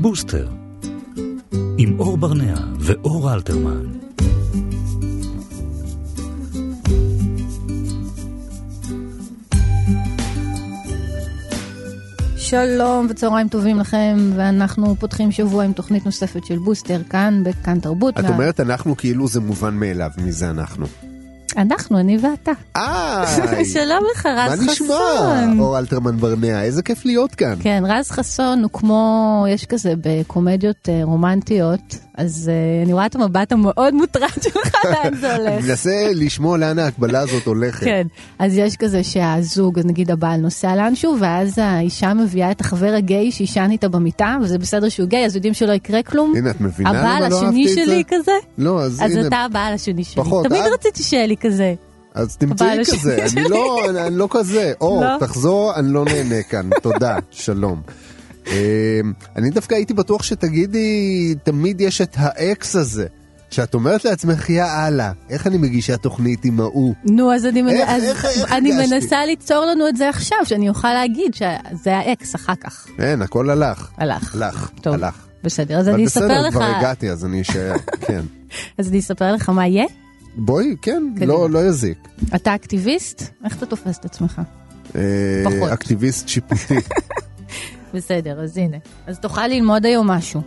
בוסטר, עם אור ברנע ואור אלתרמן. שלום וצהריים טובים לכם, ואנחנו פותחים שבוע עם תוכנית נוספת של בוסטר כאן בכאן תרבות. את אומרת אנחנו כאילו זה מובן מאליו, מי זה אנחנו? אנחנו, אני ואתה. איי! שלום לך, רז חסון. מה נשמע, אור אלתרמן ברנע? איזה כיף להיות כאן. כן, רז חסון הוא כמו, יש כזה בקומדיות אה, רומנטיות, אז uh, אני רואה את המבט המאוד מוטרד שלך, לאן זה הולך. אני מנסה לשמוע לאן ההקבלה הזאת הולכת. כן, אז יש כזה שהזוג, אז נגיד הבעל נוסע לאנשהו, ואז האישה מביאה את החבר הגיי שישן איתה במיטה, וזה בסדר שהוא גיי, אז יודעים שלא יקרה כלום. הנה, את מבינה למה הבעל לא השני אהבתי את זה? שלי כזה, לא, אז אז הנה, אתה הבעל השני שלי. פחות, תמיד אה? רציתי שיהיה לי כזה. אז תמצאי כזה, אני לא, אני לא כזה. אור, לא? תחזור, אני לא נהנה כאן, תודה, שלום. אמ, אני דווקא הייתי בטוח שתגידי, תמיד יש את האקס הזה. שאת אומרת לעצמך, יא אללה, איך אני מגישה תוכנית עם ההוא? נו, אז אני. איך- אז איך- איך אני? מנסה ליצור לנו את זה עכשיו, שאני אוכל להגיד שזה האקס אחר כך. אין, הכל הלך. הלך. הלך, טוב. הלך. בסדר, אז אני אספר בסדר, לך, כבר הגעתי, אז אני אשאר, כן. אז אני אספר לך מה יהיה. בואי, כן, קדימה. לא לא יזיק. אתה אקטיביסט? איך אתה תופס את עצמך? אה, פחות. אקטיביסט שיפוטי. בסדר, אז הנה. אז תוכל ללמוד היום משהו.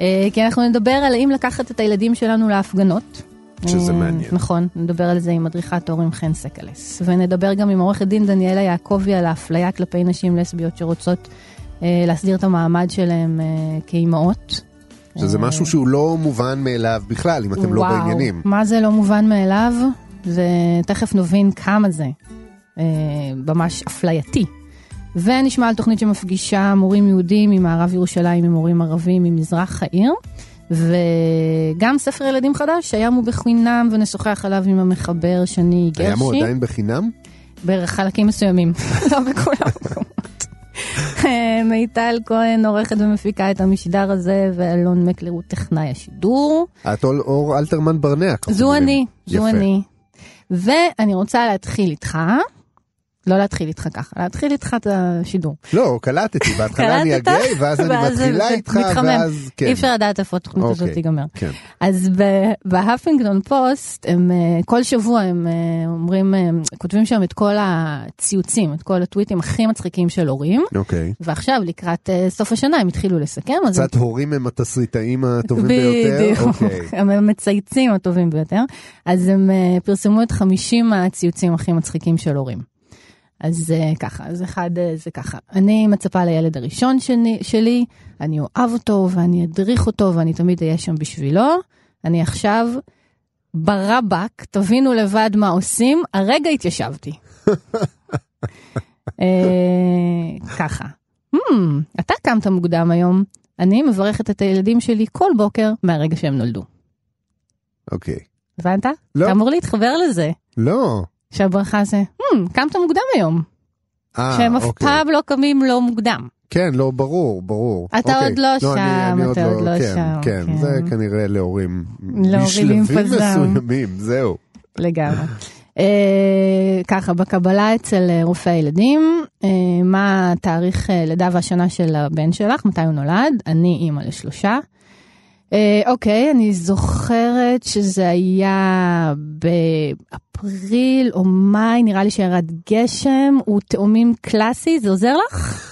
אה, כי אנחנו נדבר על האם לקחת את הילדים שלנו להפגנות. שזה אה, מעניין. נכון, נדבר על זה עם מדריכת הורים חן סקלס. ונדבר גם עם עורכת דין דניאלה יעקבי על האפליה כלפי נשים לסביות שרוצות אה, להסדיר את המעמד שלהם אה, כאימהות. שזה משהו שהוא לא מובן מאליו בכלל, אם אתם לא וואו, בעניינים. מה זה לא מובן מאליו? ותכף נבין כמה זה אה, ממש אפלייתי. ונשמע על תוכנית שמפגישה מורים יהודים ממערב ירושלים עם מורים ערבים ממזרח העיר. וגם ספר ילדים חדש שהים הוא בחינם ונשוחח עליו עם המחבר שני גרשי. הים הוא עדיין בחינם? בחלקים מסוימים, לא בכל המקומות. מיטל כהן עורכת ומפיקה את המשדר הזה, ואלון מקלר הוא טכנאי השידור. את אור- אלתרמן ברנע. זו. אני, זו. אני. ואני רוצה להתחיל איתך, לא להתחיל איתך ככה, להתחיל איתך את השידור. לא, קלטתי, בהתחלה אני? הגיי, ואז אני מתחילה איתך. ואז כן. אי אפשר לדעת איפה התוכנית הזאת אוקיי, תיגמר. כן. אז בהפינגטון פוסט, הם אה, כל שבוע הם אה, אומרים, אה, כותבים שם את כל הציוצים, את כל הטוויטים הכי מצחיקים של הורים. אוקיי. ועכשיו לקראת סוף השנה הם התחילו לסכם. קצת הורים הם התסריטאים הטובים ביותר? בדיוק, אוקיי. הם המצייצים הטובים ביותר. אז הם פרסמו את 50 הציוצים הכי מצחיקים של הורים. אז אה, ככה, אז אחד אה, זה ככה. אני מצפה לילד הראשון שני, שלי, אני אוהב אותו ואני אדריך אותו ואני תמיד אהיה שם בשבילו. אני עכשיו ברבק, תבינו לבד מה עושים, הרגע התיישבתי. אה, ככה. Hmm, אתה קמת מוקדם היום, אני מברכת את הילדים שלי כל בוקר מהרגע שהם נולדו. אוקיי. הבנת? לא. אתה אמור להתחבר לזה, לא. שהברכה זה, hmm, קמת מוקדם היום. אה, שהם אף אוקיי. פעם לא קמים לא מוקדם. כן, לא, ברור, ברור. אתה אוקיי. עוד לא אני- שם, אני אתה עוד לא כן, שם, כן, כן. זה כנראה להורים להורים עם בשלבים פזם. מסוימים, זהו. לגמרי. אה, ככה, בקבלה אצל אה, רופא הילדים, אה, מה התאריך אה, לידה והשנה של הבן שלך, מתי הוא נולד? אני אימא לשלושה. אה, אוקיי, אני זוכרת שזה היה באפריל או מאי, נראה לי שירד גשם, הוא תאומים קלאסי, זה עוזר לך?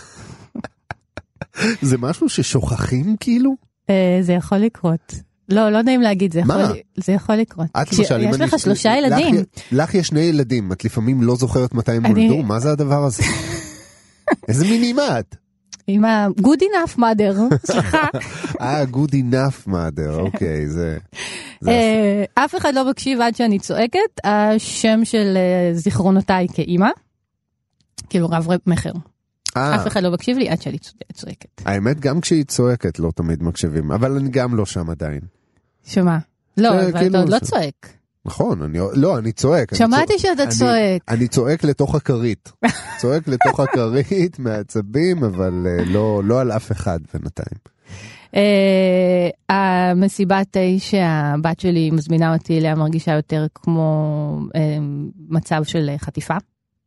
זה משהו ששוכחים כאילו? אה, זה יכול לקרות. לא, לא נעים להגיד, זה יכול? זה יכול לקרות. את למשל, אם יש אני... לך שלושה לך- ילדים. לך יש שני ילדים, את לפעמים לא זוכרת מתי הם אני- נולדו? מה זה הדבר הזה? איזה מין אימא את? עם ה- good enough mother, סליחה. אה, good enough mother, אוקיי, זה... אה, אף אחד לא מקשיב עד שאני צועקת, השם של אה, זיכרונותיי כאימא, כאילו רב רב מכר. אה, אף אחד לא מקשיב לי עד שאני צוע- צועקת. האמת, גם כשהיא צועקת לא תמיד מקשיבים, אבל אני גם לא שם עדיין. שמה? לא, אבל כאילו אתה עוד לא צועק. נכון, אני... לא, אני צועק. אני שמעתי צוע- שאתה אני- צועק. אני צועק לתוך הכרית. צועק לתוך הכרית מעצבים, אבל לא לא על אף אחד בינתיים. אה, המסיבת תה שהבת שלי מזמינה אותי אליה מרגישה יותר כמו אה, מצב של חטיפה.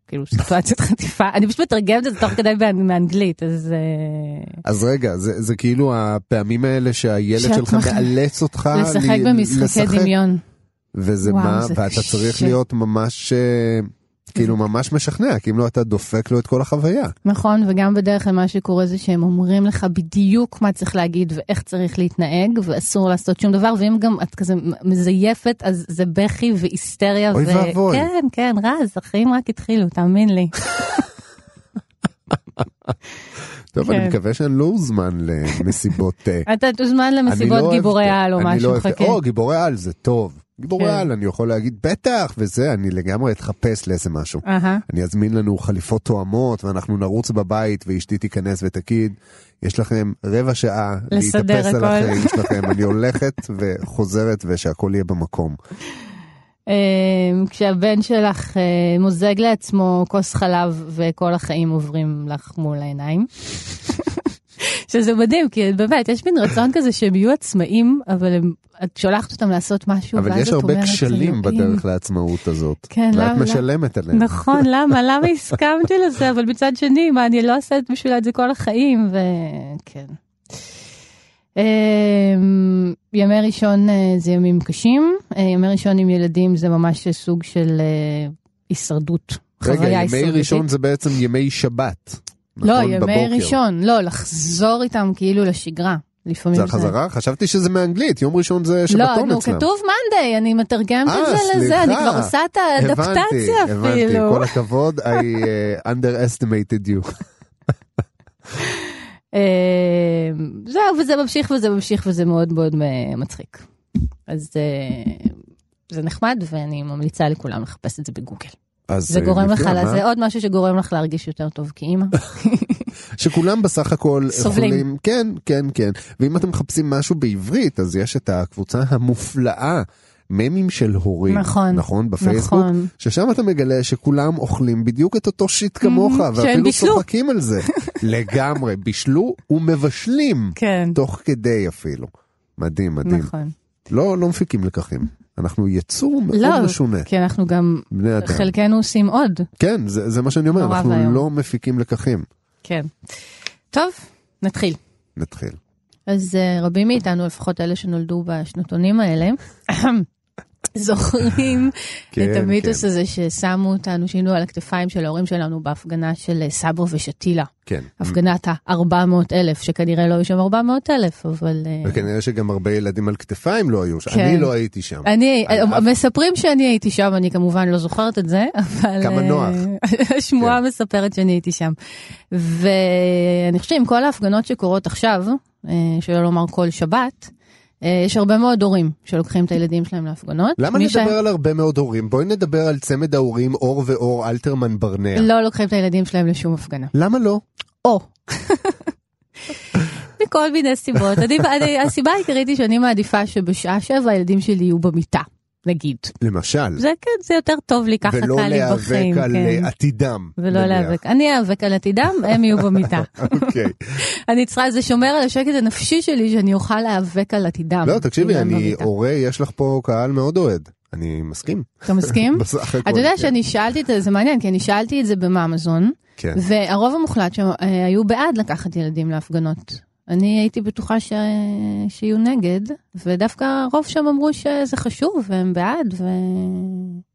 כאילו סיטואציית חטיפה, אני פשוט מתרגמת את זה תוך כדי מאנגלית, אז... אה, אז רגע, זה, זה כאילו הפעמים האלה שהילד שלך. מאלץ אותך לשחק במשחקי דמיון. וזה מה, ואתה. צריך להיות ממש... כאילו ממש משכנע, כי אם לא אתה דופק לו את כל החוויה. נכון, וגם בדרך כלל מה שקורה זה שהם אומרים לך בדיוק מה צריך להגיד ואיך צריך להתנהג, ואסור לעשות שום דבר, ואם גם את כזה מזייפת, אז זה בכי והיסטריה. אוי ו... ואבוי. כן, כן, רז, החיים רק התחילו, תאמין לי. טוב, אני כן. מקווה שאני לא אוזמן למסיבות... אה, אתה תוזמן למסיבות לא גיבורי על או משהו, חכה. או, גיבורי על זה טוב. גיבורי כן. אני יכול להגיד בטח וזה, אני לגמרי אתחפש לאיזה משהו. Uh-huh. אני אזמין לנו חליפות תואמות ואנחנו נרוץ בבית ואשתי תיכנס ותגיד, יש לכם רבע שעה להתאפס על החיים שלכם, אני הולכת וחוזרת ושהכול יהיה במקום. אמ, כשהבן שלך אה, מוזג לעצמו כוס חלב וכל החיים עוברים לך מול העיניים. שזה מדהים, כי באמת, יש מין רצון כזה שהם יהיו עצמאים, אבל הם, את שולחת אותם לעשות משהו, אבל יש הרבה כשלים בדרך לעצמאות הזאת. כן, למה? ואת משלמת עליהם. נכון, למה? למה הסכמתי לזה? אבל מצד שני, מה, אני לא עושה בשביל את זה כל החיים, וכן. אמ, ימי ראשון אה, זה ימים קשים, אה, ימי ראשון עם ילדים זה ממש סוג של אה, הישרדות. רגע, ימי ראשון זה בעצם ימי שבת. לא, נכון, ימי בבוקר. ראשון, לא, לחזור איתם כאילו לשגרה. לפעמים זה החזרה? חשבתי שזה מאנגלית, יום ראשון זה שבתון אצלם. לא, נו, כתוב מאנדיי, אני מתרגמת את זה לזה, אני כבר עושה את האדפטציה אפילו. הבנתי, הבנתי, כל הכבוד, I uh, underestimated you. אה, זהו, וזה ממשיך וזה ממשיך וזה מאוד מאוד מצחיק. אז אה, זה נחמד ואני ממליצה לכולם לחפש את זה בגוגל. זה אה, גורם לך, זה עוד משהו שגורם לך להרגיש יותר טוב כאימא. שכולם בסך הכל סובלים. יכולים, כן, כן, כן. ואם אתם מחפשים משהו בעברית, אז יש את הקבוצה המופלאה ממים של הורים, נכון, נכון, בפייסבוק, נכון. ששם אתה מגלה שכולם אוכלים בדיוק את אותו שיט כמוך, mm, ואפילו צוחקים על זה. לגמרי, בישלו ומבשלים, כן. תוך כדי אפילו. מדהים, מדהים. נכון. לא, לא מפיקים לקחים. אנחנו יצור מאוד לא, משונה. כי אנחנו גם, חלקנו עושים עוד. כן, זה, זה מה שאני אומר, אנחנו והיום. לא מפיקים לקחים. כן. טוב, נתחיל. נתחיל. אז uh, רבים מאיתנו, לפחות אלה שנולדו בשנתונים האלה, זוכרים כן, את המיתוס כן. הזה ששמו אותנו, שהיינו על הכתפיים של ההורים שלנו בהפגנה של אה, סבו ושתילה. כן. הפגנת ה-400 אלף, שכנראה לא היו שם 400 אלף, אבל... אה, וכנראה שגם הרבה ילדים על כתפיים לא היו שם, כן. אני לא הייתי שם. אני, על... מספרים שאני הייתי שם, אני כמובן לא זוכרת את זה, אבל... כמה נוח. השמועה כן. מספרת שאני הייתי שם. ואני חושבת עם כל ההפגנות שקורות עכשיו, שלא לומר כל שבת, אה, יש הרבה מאוד הורים שלוקחים את הילדים שלהם להפגנות. למה נדבר ש... על הרבה מאוד הורים? בואי נדבר על צמד ההורים אור ואור אלתרמן ברנע. לא לוקחים את הילדים שלהם לשום הפגנה. למה לא? או. מכל מיני סיבות. אני, אני, הסיבה העיקרית היא שאני מעדיפה שבשעה שבע הילדים שלי יהיו במיטה. נגיד. למשל. זה כן, זה יותר טוב לי, ככה קל לי בחיים. ולא להיאבק על כן. עתידם. ולא להיאבק. אני איאבק על עתידם, הם יהיו במיטה. אוקיי. אני צריכה, זה שומר על השקט הנפשי שלי, שאני אוכל להיאבק על עתידם. לא, תקשיבי, אני הורה, יש לך פה קהל מאוד אוהד. אני מסכים. אתה מסכים? אתה יודע כן. שאני שאלתי את זה, זה מעניין, כי אני שאלתי את זה במאמזון, כן. והרוב המוחלט שהיו אה, בעד לקחת ילדים להפגנות. אני הייתי בטוחה ש... שיהיו נגד, ודווקא הרוב שם אמרו שזה חשוב והם בעד. ו...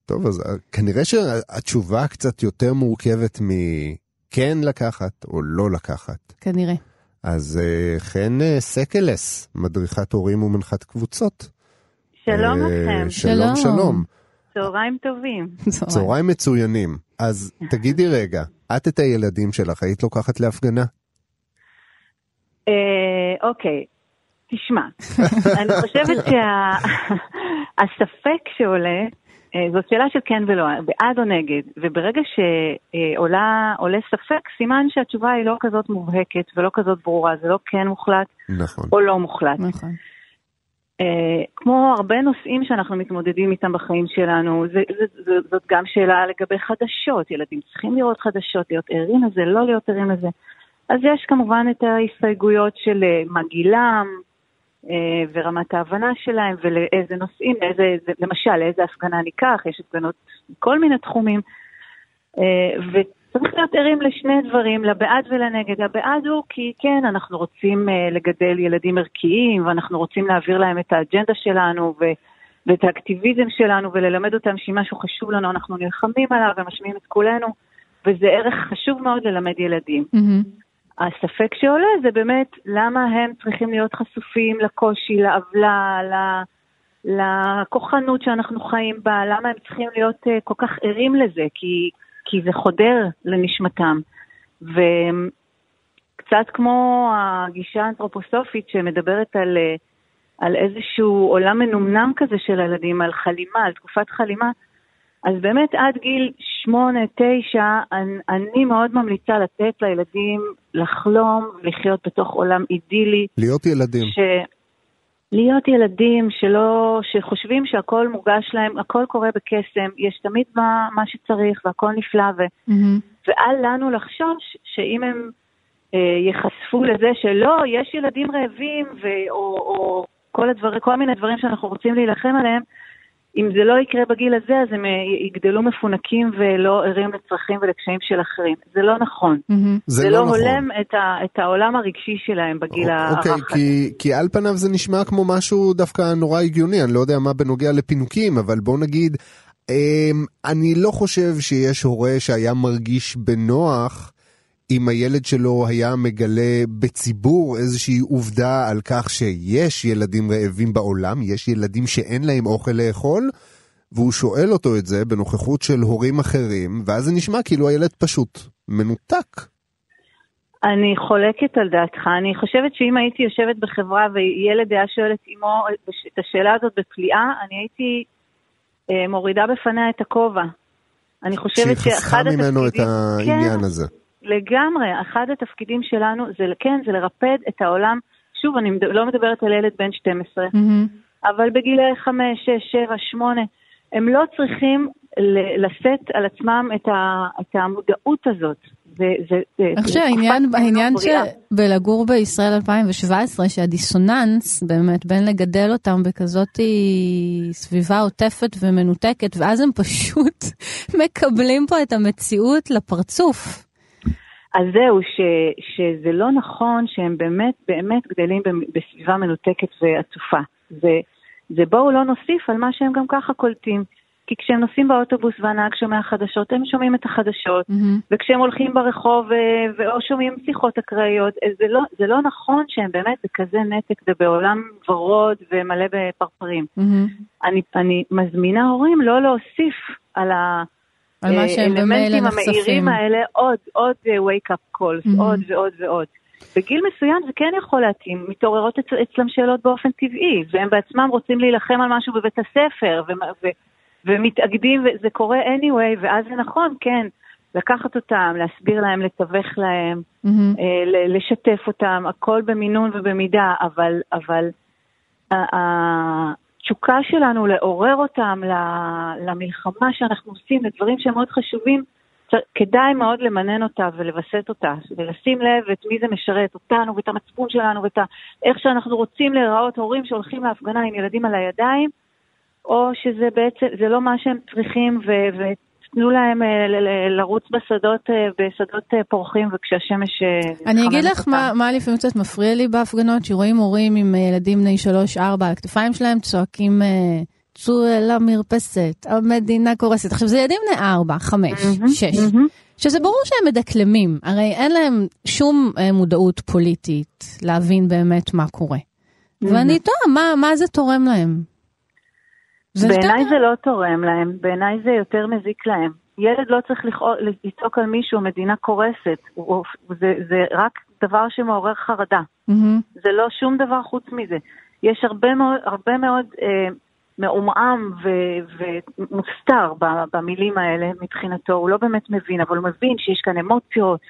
טוב, אז אה, כנראה שהתשובה קצת יותר מורכבת מכן לקחת או לא לקחת. כנראה. אז uh, חן uh, סקלס, מדריכת הורים ומנחת קבוצות. שלום לכם. שלום, שלום. צהריים טובים. צהריים מצוינים. אז תגידי רגע, את את הילדים שלך היית לוקחת להפגנה? אה, אוקיי, תשמע, אני חושבת שהספק שעולה, אה, זאת שאלה של כן ולא, בעד או נגד, וברגע שעולה ספק, סימן שהתשובה היא לא כזאת מובהקת ולא כזאת ברורה, זה לא כן מוחלט נכון. או לא מוחלט. נכון. Uh, כמו הרבה נושאים שאנחנו מתמודדים איתם בחיים שלנו, זה, זה, זה, זאת גם שאלה לגבי חדשות, ילדים צריכים לראות חדשות, להיות ערים לזה, לא להיות ערים לזה. אז יש כמובן את ההסתייגויות של אה, מה גילם אה, ורמת ההבנה שלהם ולאיזה נושאים, לאיזה, למשל לאיזה הפגנה ניקח, יש הפגנות בכל מיני תחומים. וצריך להיות ערים לשני דברים, לבעד ולנגד. הבעד הוא כי כן, אנחנו רוצים לגדל ילדים ערכיים, ואנחנו רוצים להעביר להם את האג'נדה שלנו, ו... ואת האקטיביזם שלנו וללמד אותם שאם משהו חשוב לנו אנחנו נלחמים עליו ומשמיעים את כולנו, וזה ערך חשוב מאוד ללמד ילדים. Mm-hmm. הספק שעולה זה באמת למה הם צריכים להיות חשופים לקושי, לעוולה, לכוחנות שאנחנו חיים בה, למה הם צריכים להיות uh, כל כך ערים לזה, כי, כי זה חודר לנשמתם. וקצת כמו הגישה האנתרופוסופית שמדברת על... Uh, על איזשהו עולם מנומנם כזה של הילדים, על חלימה, על תקופת חלימה. אז באמת עד גיל שמונה, תשע, אני, אני מאוד ממליצה לתת לילדים לחלום, לחיות בתוך עולם אידילי. להיות ילדים. ש... להיות ילדים שלא, שחושבים שהכל מוגש להם, הכל קורה בקסם, יש תמיד מה, מה שצריך והכל נפלא, ו... mm-hmm. ואל לנו לחשוש שאם הם אה, ייחשפו לזה שלא, יש ילדים רעבים, ו... או, או כל, הדבר, כל מיני דברים שאנחנו רוצים להילחם עליהם, אם זה לא יקרה בגיל הזה, אז הם אה, יגדלו מפונקים ולא ערים לצרכים ולקשיים של אחרים. זה לא נכון. Mm-hmm. זה, זה לא, לא נכון. הולם את, ה, את העולם הרגשי שלהם בגיל הרך. אוקיי, הרך כי, כי על פניו זה נשמע כמו משהו דווקא נורא הגיוני, אני לא יודע מה בנוגע לפינוקים, אבל בוא נגיד, אמ, אני לא חושב שיש הורה שהיה מרגיש בנוח. אם הילד שלו היה מגלה בציבור איזושהי עובדה על כך שיש ילדים רעבים בעולם, יש ילדים שאין להם אוכל לאכול, והוא שואל אותו את זה בנוכחות של הורים אחרים, ואז זה נשמע כאילו הילד פשוט מנותק. אני חולקת על דעתך. אני חושבת שאם הייתי יושבת בחברה וילד היה שואל את אמו את השאלה הזאת בפליאה, אני הייתי אה, מורידה בפניה את הכובע. אני חושבת שאחד התפקידים... שהיא חסכה ממנו את העניין כן, הזה. לגמרי, אחד התפקידים שלנו זה, כן, זה לרפד את העולם. שוב, אני לא מדברת על ילד בן 12, mm-hmm. אבל בגילי 5, 6, 7, 8, הם לא צריכים לשאת על עצמם את, ה, את המודעות הזאת. אני חושב שהעניין העניין שבלגור בישראל 2017, שהדיסוננס באמת בין לגדל אותם בכזאת סביבה עוטפת ומנותקת, ואז הם פשוט מקבלים פה את המציאות לפרצוף. אז זהו, ש, שזה לא נכון שהם באמת באמת גדלים בסביבה מנותקת ועטופה. זה, זה בואו לא נוסיף על מה שהם גם ככה קולטים. כי כשהם נוסעים באוטובוס והנהג שומע חדשות, הם שומעים את החדשות, mm-hmm. וכשהם הולכים ברחוב אה, או שומעים שיחות אקראיות, אה, זה לא, זה לא נכון שהם באמת בכזה נתק ובעולם ורוד ומלא בפרפרים. Mm-hmm. אני, אני מזמינה הורים לא להוסיף על ה... על מה שהם במילא נחשפים. המאירים האלה עוד, עוד wake up calls, mm-hmm. עוד ועוד ועוד. בגיל מסוים זה כן יכול להתאים, מתעוררות אצלם שאלות באופן טבעי, והם בעצמם רוצים להילחם על משהו בבית הספר, ו- ו- ומתאגדים, וזה קורה anyway, ואז זה נכון, כן, לקחת אותם, להסביר להם, לתווך להם, mm-hmm. אה, לשתף אותם, הכל במינון ובמידה, אבל, אבל התשוקה שלנו לעורר אותם למלחמה שאנחנו עושים, לדברים שהם מאוד חשובים, כדאי מאוד למנן אותה ולווסת אותה, ולשים לב את מי זה משרת, אותנו ואת המצפון שלנו ואת איך שאנחנו רוצים להיראות הורים שהולכים להפגנה עם ילדים על הידיים, או שזה בעצם, זה לא מה שהם צריכים, ותנו להם אה, לרוץ בשדות, אה, בשדות אה, פורחים וכשהשמש אני אגיד לך מה, מה לפעמים קצת מפריע לי בהפגנות, שרואים הורים עם ילדים בני 3-4 על הכתפיים שלהם צועקים... צאו למרפסת, המדינה קורסת. עכשיו, זה ילדים בני 4, 5, 6, שזה ברור שהם מדקלמים, הרי אין להם שום מודעות פוליטית להבין באמת מה קורה. ואני תוהה, מה, מה זה תורם להם? בעיניי זה לא תורם להם, בעיניי זה יותר מזיק להם. ילד לא צריך לצעוק על מישהו, מדינה קורסת. זה, זה רק דבר שמעורר חרדה. Mm-hmm. זה לא שום דבר חוץ מזה. יש הרבה מאוד, הרבה מאוד אה, מעומעם ו- ומוסתר במילים האלה מבחינתו. הוא לא באמת מבין, אבל הוא מבין שיש כאן אמוציות,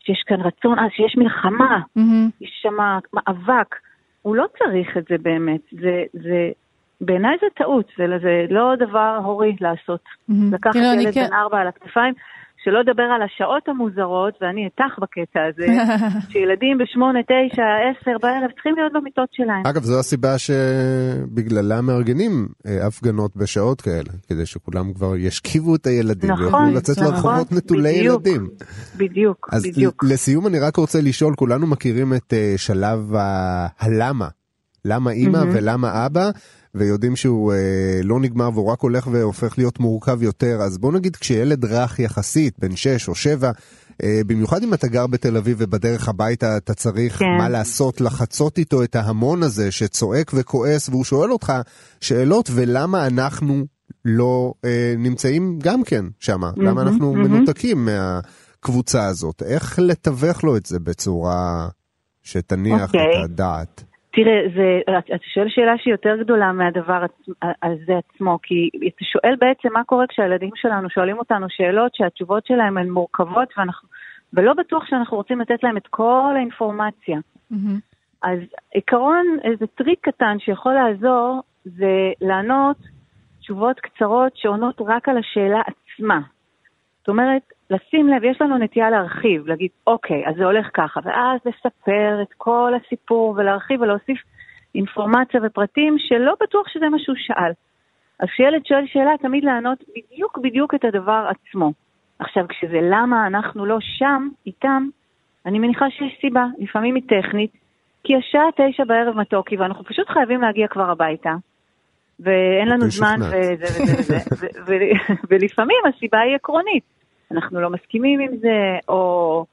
שיש כאן רצון, אז שיש מלחמה, mm-hmm. יש שם מאבק. הוא לא צריך את זה באמת. זה, זה, בעיניי זה טעות, זה, זה לא דבר הורי לעשות. Mm-hmm. לקחת ילד בן ארבע על הכתפיים, שלא לדבר על השעות המוזרות, ואני איתך בקטע הזה, שילדים בשמונה, תשע, עשר בערב צריכים להיות במיטות שלהם. אגב, זו הסיבה שבגללה מארגנים אה, הפגנות בשעות כאלה, כדי שכולם כבר ישכיבו את הילדים, נכון, ויוכלו לצאת נכון, לרחובות נטולי בדיוק. ילדים. בדיוק, אז בדיוק. לסיום אני רק רוצה לשאול, כולנו מכירים את אה, שלב ה- הלמה. למה אימא מהמם. ולמה אבא, ויודעים שהוא אה, לא נגמר והוא רק הולך והופך להיות מורכב יותר. אז בוא נגיד כשילד רך יחסית, בן 6 או 7, אה, במיוחד אם אתה גר בתל אביב ובדרך הביתה אתה צריך כן. מה לעשות, לחצות איתו את ההמון הזה שצועק וכועס, והוא שואל אותך שאלות ולמה אנחנו לא אה, נמצאים גם כן שמה, למה מהמם, אנחנו מהמם. מנותקים מהקבוצה הזאת. איך לתווך לו את זה בצורה שתניח אוקיי. את הדעת? תראה, זה, אתה שואל שאלה שהיא יותר גדולה מהדבר הזה עצמו, כי אתה שואל בעצם מה קורה כשהילדים שלנו שואלים אותנו שאלות שהתשובות שלהם הן מורכבות ואנחנו, ולא בטוח שאנחנו רוצים לתת להם את כל האינפורמציה. מהמם. אז עיקרון, איזה טריק קטן שיכול לעזור, זה לענות תשובות קצרות שעונות רק על השאלה עצמה. זאת אומרת, לשים לב, יש לנו נטייה להרחיב, להגיד, אוקיי, אז זה הולך ככה, ואז לספר את כל הסיפור ולהרחיב ולהוסיף אינפורמציה ופרטים שלא בטוח שזה מה שהוא שאל. אז כשילד שואל שאלה, תמיד לענות בדיוק בדיוק את הדבר עצמו. עכשיו, כשזה למה אנחנו לא שם, איתם, אני מניחה שיש סיבה, לפעמים היא טכנית, כי השעה תשע בערב מתוקי, ואנחנו פשוט חייבים להגיע כבר הביתה. ואין לנו זמן. וזה וזה וזה. ולפעמים הסיבה היא עקרונית. אנחנו לא מסכימים עם זה, או,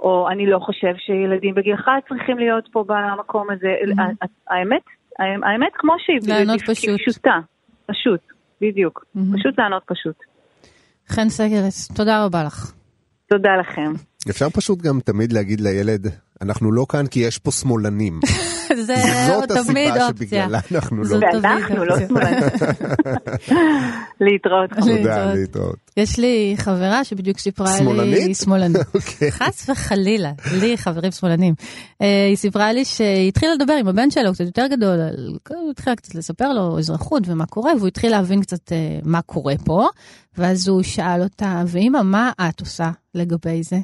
או אני לא חושב שילדים בגילך צריכים להיות פה במקום הזה. Mhm. האמת, האמת כמו שהיא, לענות פשוט. פשוטה, פשוט, בדיוק. Mhm. פשוט לענות פשוט. חן סגלס, תודה רבה לך. תודה לכם. אפשר פשוט גם תמיד להגיד לילד, אנחנו לא כאן כי יש פה שמאלנים. זה זאת תמיד הסיבה אופציה. שבגללה אנחנו לא ואנחנו לא. שמאלנים. להתראות. תודה, להתראות. יש לי חברה שבדיוק סיפרה לי... שמאלנית? שמאלנית. אוקיי. חס וחלילה, לי חברים שמאלנים. אה, היא סיפרה לי שהיא התחילה לדבר עם הבן שלו, קצת יותר גדול, הוא התחילה קצת לספר לו אזרחות ומה קורה, והוא התחיל להבין קצת אה, מה קורה פה, ואז הוא שאל אותה, ואמא, מה את עושה לגבי זה?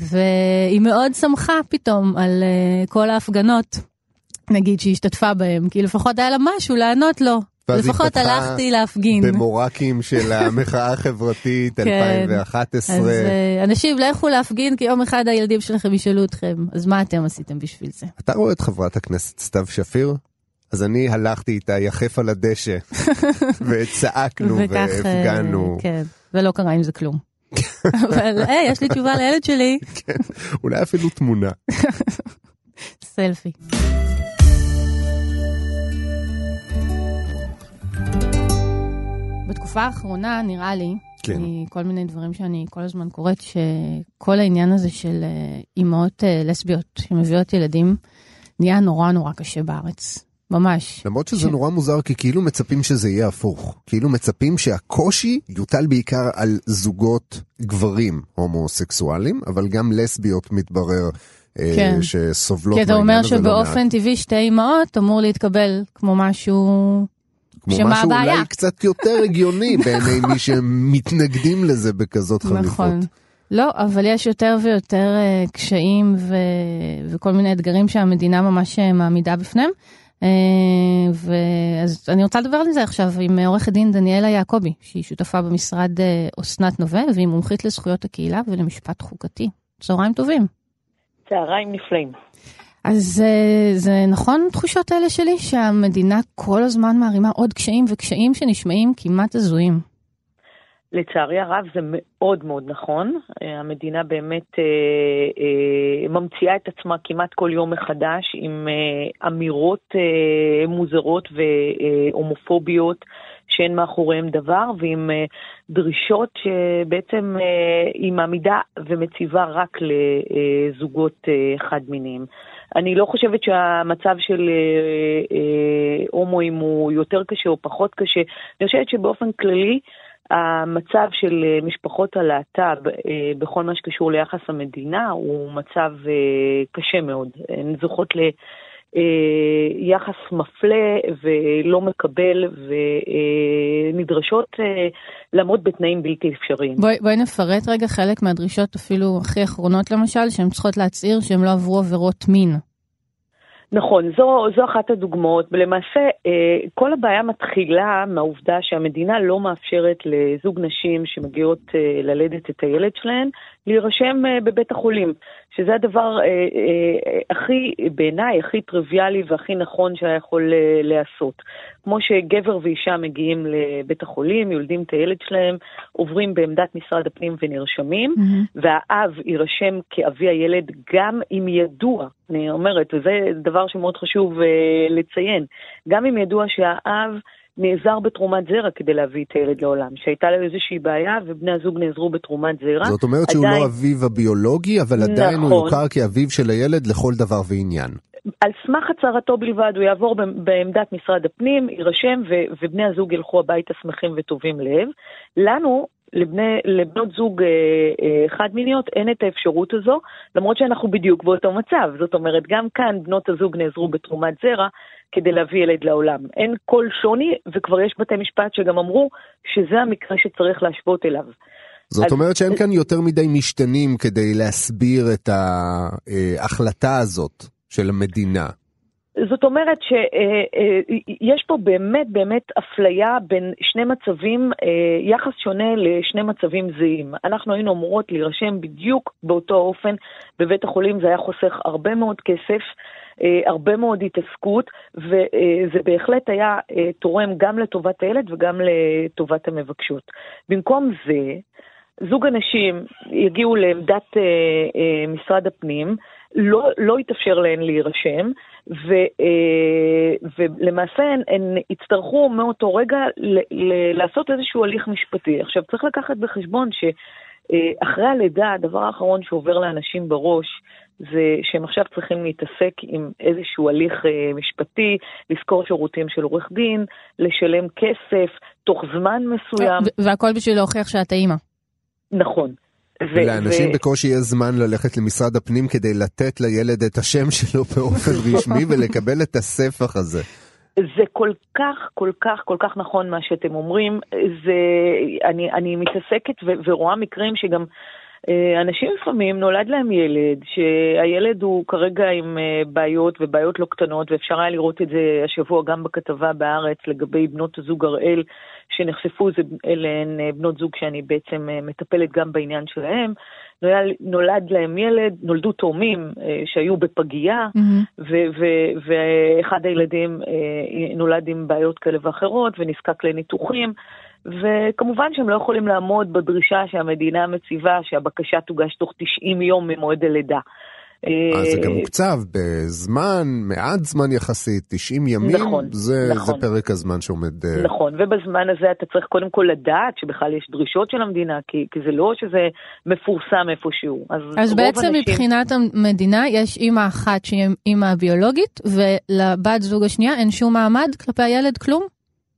והיא מאוד שמחה פתאום על אה, כל ההפגנות, נגיד, שהיא השתתפה בהם, כי לפחות היה לה משהו לענות לו. לפחות הלכתי להפגין. במורקים של המחאה החברתית כן. 2011. אז אה, אנשים, לכו להפגין, כי יום אחד הילדים שלכם ישאלו אתכם, אז מה אתם עשיתם בשביל זה? אתה רואה את חברת הכנסת סתיו שפיר? אז אני הלכתי איתה יחף על הדשא, וצעקנו אה, והפגנו. כן, ולא קרה עם זה כלום. אבל היי, יש לי תשובה לילד שלי, כן, אולי אפילו תמונה. סלפי. בתקופה האחרונה נראה לי, כן. מכל מיני דברים שאני כל הזמן קוראת, שכל העניין הזה של אה, אימהות אה, לסביות שמביאות ילדים, נהיה נורא נורא קשה בארץ. ממש. למרות שזה ש- נורא מוזר, כי כאילו מצפים שזה יהיה הפוך. כאילו מצפים שהקושי יוטל בעיקר על זוגות גברים הומוסקסואלים, אבל גם לסביות מתברר אה, כן. שסובלות כי אתה אומר מהעניין הזה לא. שבאופן טבעי שתי אימהות אמור להתקבל כמו משהו... כמו שמה משהו הבעיה? אולי קצת יותר הגיוני בעיני מי שמתנגדים לזה בכזאת חריפות. נכון. לא, אבל יש יותר ויותר אה, קשיים ו... וכל מיני אתגרים שהמדינה ממש אה, מעמידה בפניהם. אה, ואז אני רוצה לדבר על זה עכשיו עם עורכת דין דניאלה יעקבי, שהיא שותפה במשרד אה, אסנת נווה, והיא מומחית לזכויות הקהילה ולמשפט חוקתי. צהריים טובים. צהריים נפלאים. אז אה, זה נכון תחושות האלה שלי, שהמדינה כל הזמן מערימה עוד קשיים וקשיים שנשמעים כמעט הזויים. לצערי הרב זה מאוד מאוד נכון. אה, המדינה באמת אה, אה, ממציאה את עצמה כמעט כל יום מחדש עם אה, אמירות אה, מוזרות והומופוביות שאין מאחוריהן דבר, ועם אה, דרישות שבעצם אה, היא מעמידה ומציבה רק לזוגות אה, חד-מיניים. אני לא חושבת שהמצב של אה, אה, הומואים הוא יותר קשה או פחות קשה. אני חושבת שבאופן כללי, המצב של אה, משפחות הלהט"ב אה, בכל מה שקשור ליחס המדינה הוא מצב אה, קשה מאוד. הן זוכות אה, יחס מפלה ולא מקבל ונדרשות לעמוד בתנאים בלתי אפשריים. בואי, בואי נפרט רגע חלק מהדרישות אפילו הכי אחרונות למשל, שהן צריכות להצהיר שהן לא עברו עבירות מין. נכון, זו, זו אחת הדוגמאות, ולמעשה אה, כל הבעיה מתחילה מהעובדה שהמדינה לא מאפשרת לזוג נשים שמגיעות אה, ללדת את הילד שלהן להירשם אה, בבית החולים, שזה הדבר הכי, בעיניי, הכי טריוויאלי והכי נכון שהיה יכול להיעשות. כמו שגבר ואישה מגיעים לבית החולים, יולדים את הילד שלהם, עוברים בעמדת משרד הפנים ונרשמים, mm-hmm. והאב יירשם כאבי הילד גם אם ידוע, אני אומרת, וזה דבר שמאוד חשוב לציין, גם אם ידוע שהאב נעזר בתרומת זרע כדי להביא את הילד לעולם, שהייתה לו איזושהי בעיה ובני הזוג נעזרו בתרומת זרע. זאת אומרת שהוא עדיין... לא אביו הביולוגי, אבל נכון. עדיין הוא נכון. יוכר כאביו של הילד לכל דבר ועניין. על סמך הצהרתו בלבד הוא יעבור בעמדת משרד הפנים, יירשם ו- ובני הזוג ילכו הביתה שמחים וטובים לב. לנו, לבני, לבנות זוג אה, אה, חד מיניות אין את האפשרות הזו, למרות שאנחנו בדיוק באותו מצב. זאת אומרת, גם כאן בנות הזוג נעזרו בתרומת זרע כדי להביא ילד לעולם. אין כל שוני, וכבר יש בתי משפט שגם אמרו שזה המקרה שצריך להשוות אליו. זאת אז... אומרת שאין כאן יותר מדי משתנים כדי להסביר את ההחלטה הזאת. של המדינה. זאת אומרת שיש אה, פה באמת באמת אפליה בין שני מצבים, אה, יחס שונה לשני מצבים זהים. אנחנו היינו אמורות להירשם בדיוק באותו אופן בבית החולים, זה היה חוסך הרבה מאוד כסף. אה, הרבה מאוד התעסקות, וזה בהחלט היה תורם גם לטובת הילד וגם לטובת המבקשות. במקום זה, זוג אנשים יגיעו לעמדת משרד הפנים, לא, לא יתאפשר להן להירשם, ו, אה, ולמעשה הן, הן יצטרכו מאותו רגע ל, ל, לעשות איזשהו הליך משפטי. עכשיו, צריך לקחת בחשבון שאחרי הלידה, הדבר האחרון שעובר לאנשים בראש, זה שהם עכשיו צריכים להתעסק עם איזשהו הליך אה, משפטי, לשכור שירותים של עורך דין, לשלם כסף תוך זמן מסוים. והכל בשביל להוכיח שאת האימא. נכון. ולאנשים ו... בקושי יש זמן ללכת למשרד הפנים כדי לתת לילד את השם שלו באופן רשמי ולקבל את הספח הזה. זה כל כך, כל כך, כל כך נכון מה שאתם אומרים. זה, אני, אני מתעסקת ו, ורואה מקרים שגם אה, אנשים לפעמים נולד להם ילד, שהילד הוא כרגע עם אה, בעיות ובעיות לא קטנות, ואפשר היה לראות את זה השבוע גם בכתבה בארץ לגבי בנות הזוג הראל שנחשפו, אלה הן אה, בנות זוג שאני בעצם מטפלת גם בעניין שלהם. נולד, נולד להם ילד, נולדו תאומים שהיו בפגייה, mm-hmm. ואחד הילדים נולד עם בעיות כאלה ואחרות ונזקק לניתוחים. וכמובן שהם לא יכולים לעמוד בדרישה שהמדינה מציבה שהבקשה תוגש תוך 90 יום ממועד הלידה. אז זה גם מוקצב בזמן, מעט זמן יחסית, 90 ימים, נכון, זה, נכון. זה פרק הזמן שעומד... אה, נכון, ובזמן הזה אתה צריך קודם כל לדעת שבכלל יש דרישות של המדינה, כי, כי זה לא שזה מפורסם איפשהו. אז, אז בעצם אנשים... מבחינת המדינה יש אימא אחת שהיא אימא ביולוגית, ולבת זוג השנייה אין שום מעמד כלפי הילד, כלום?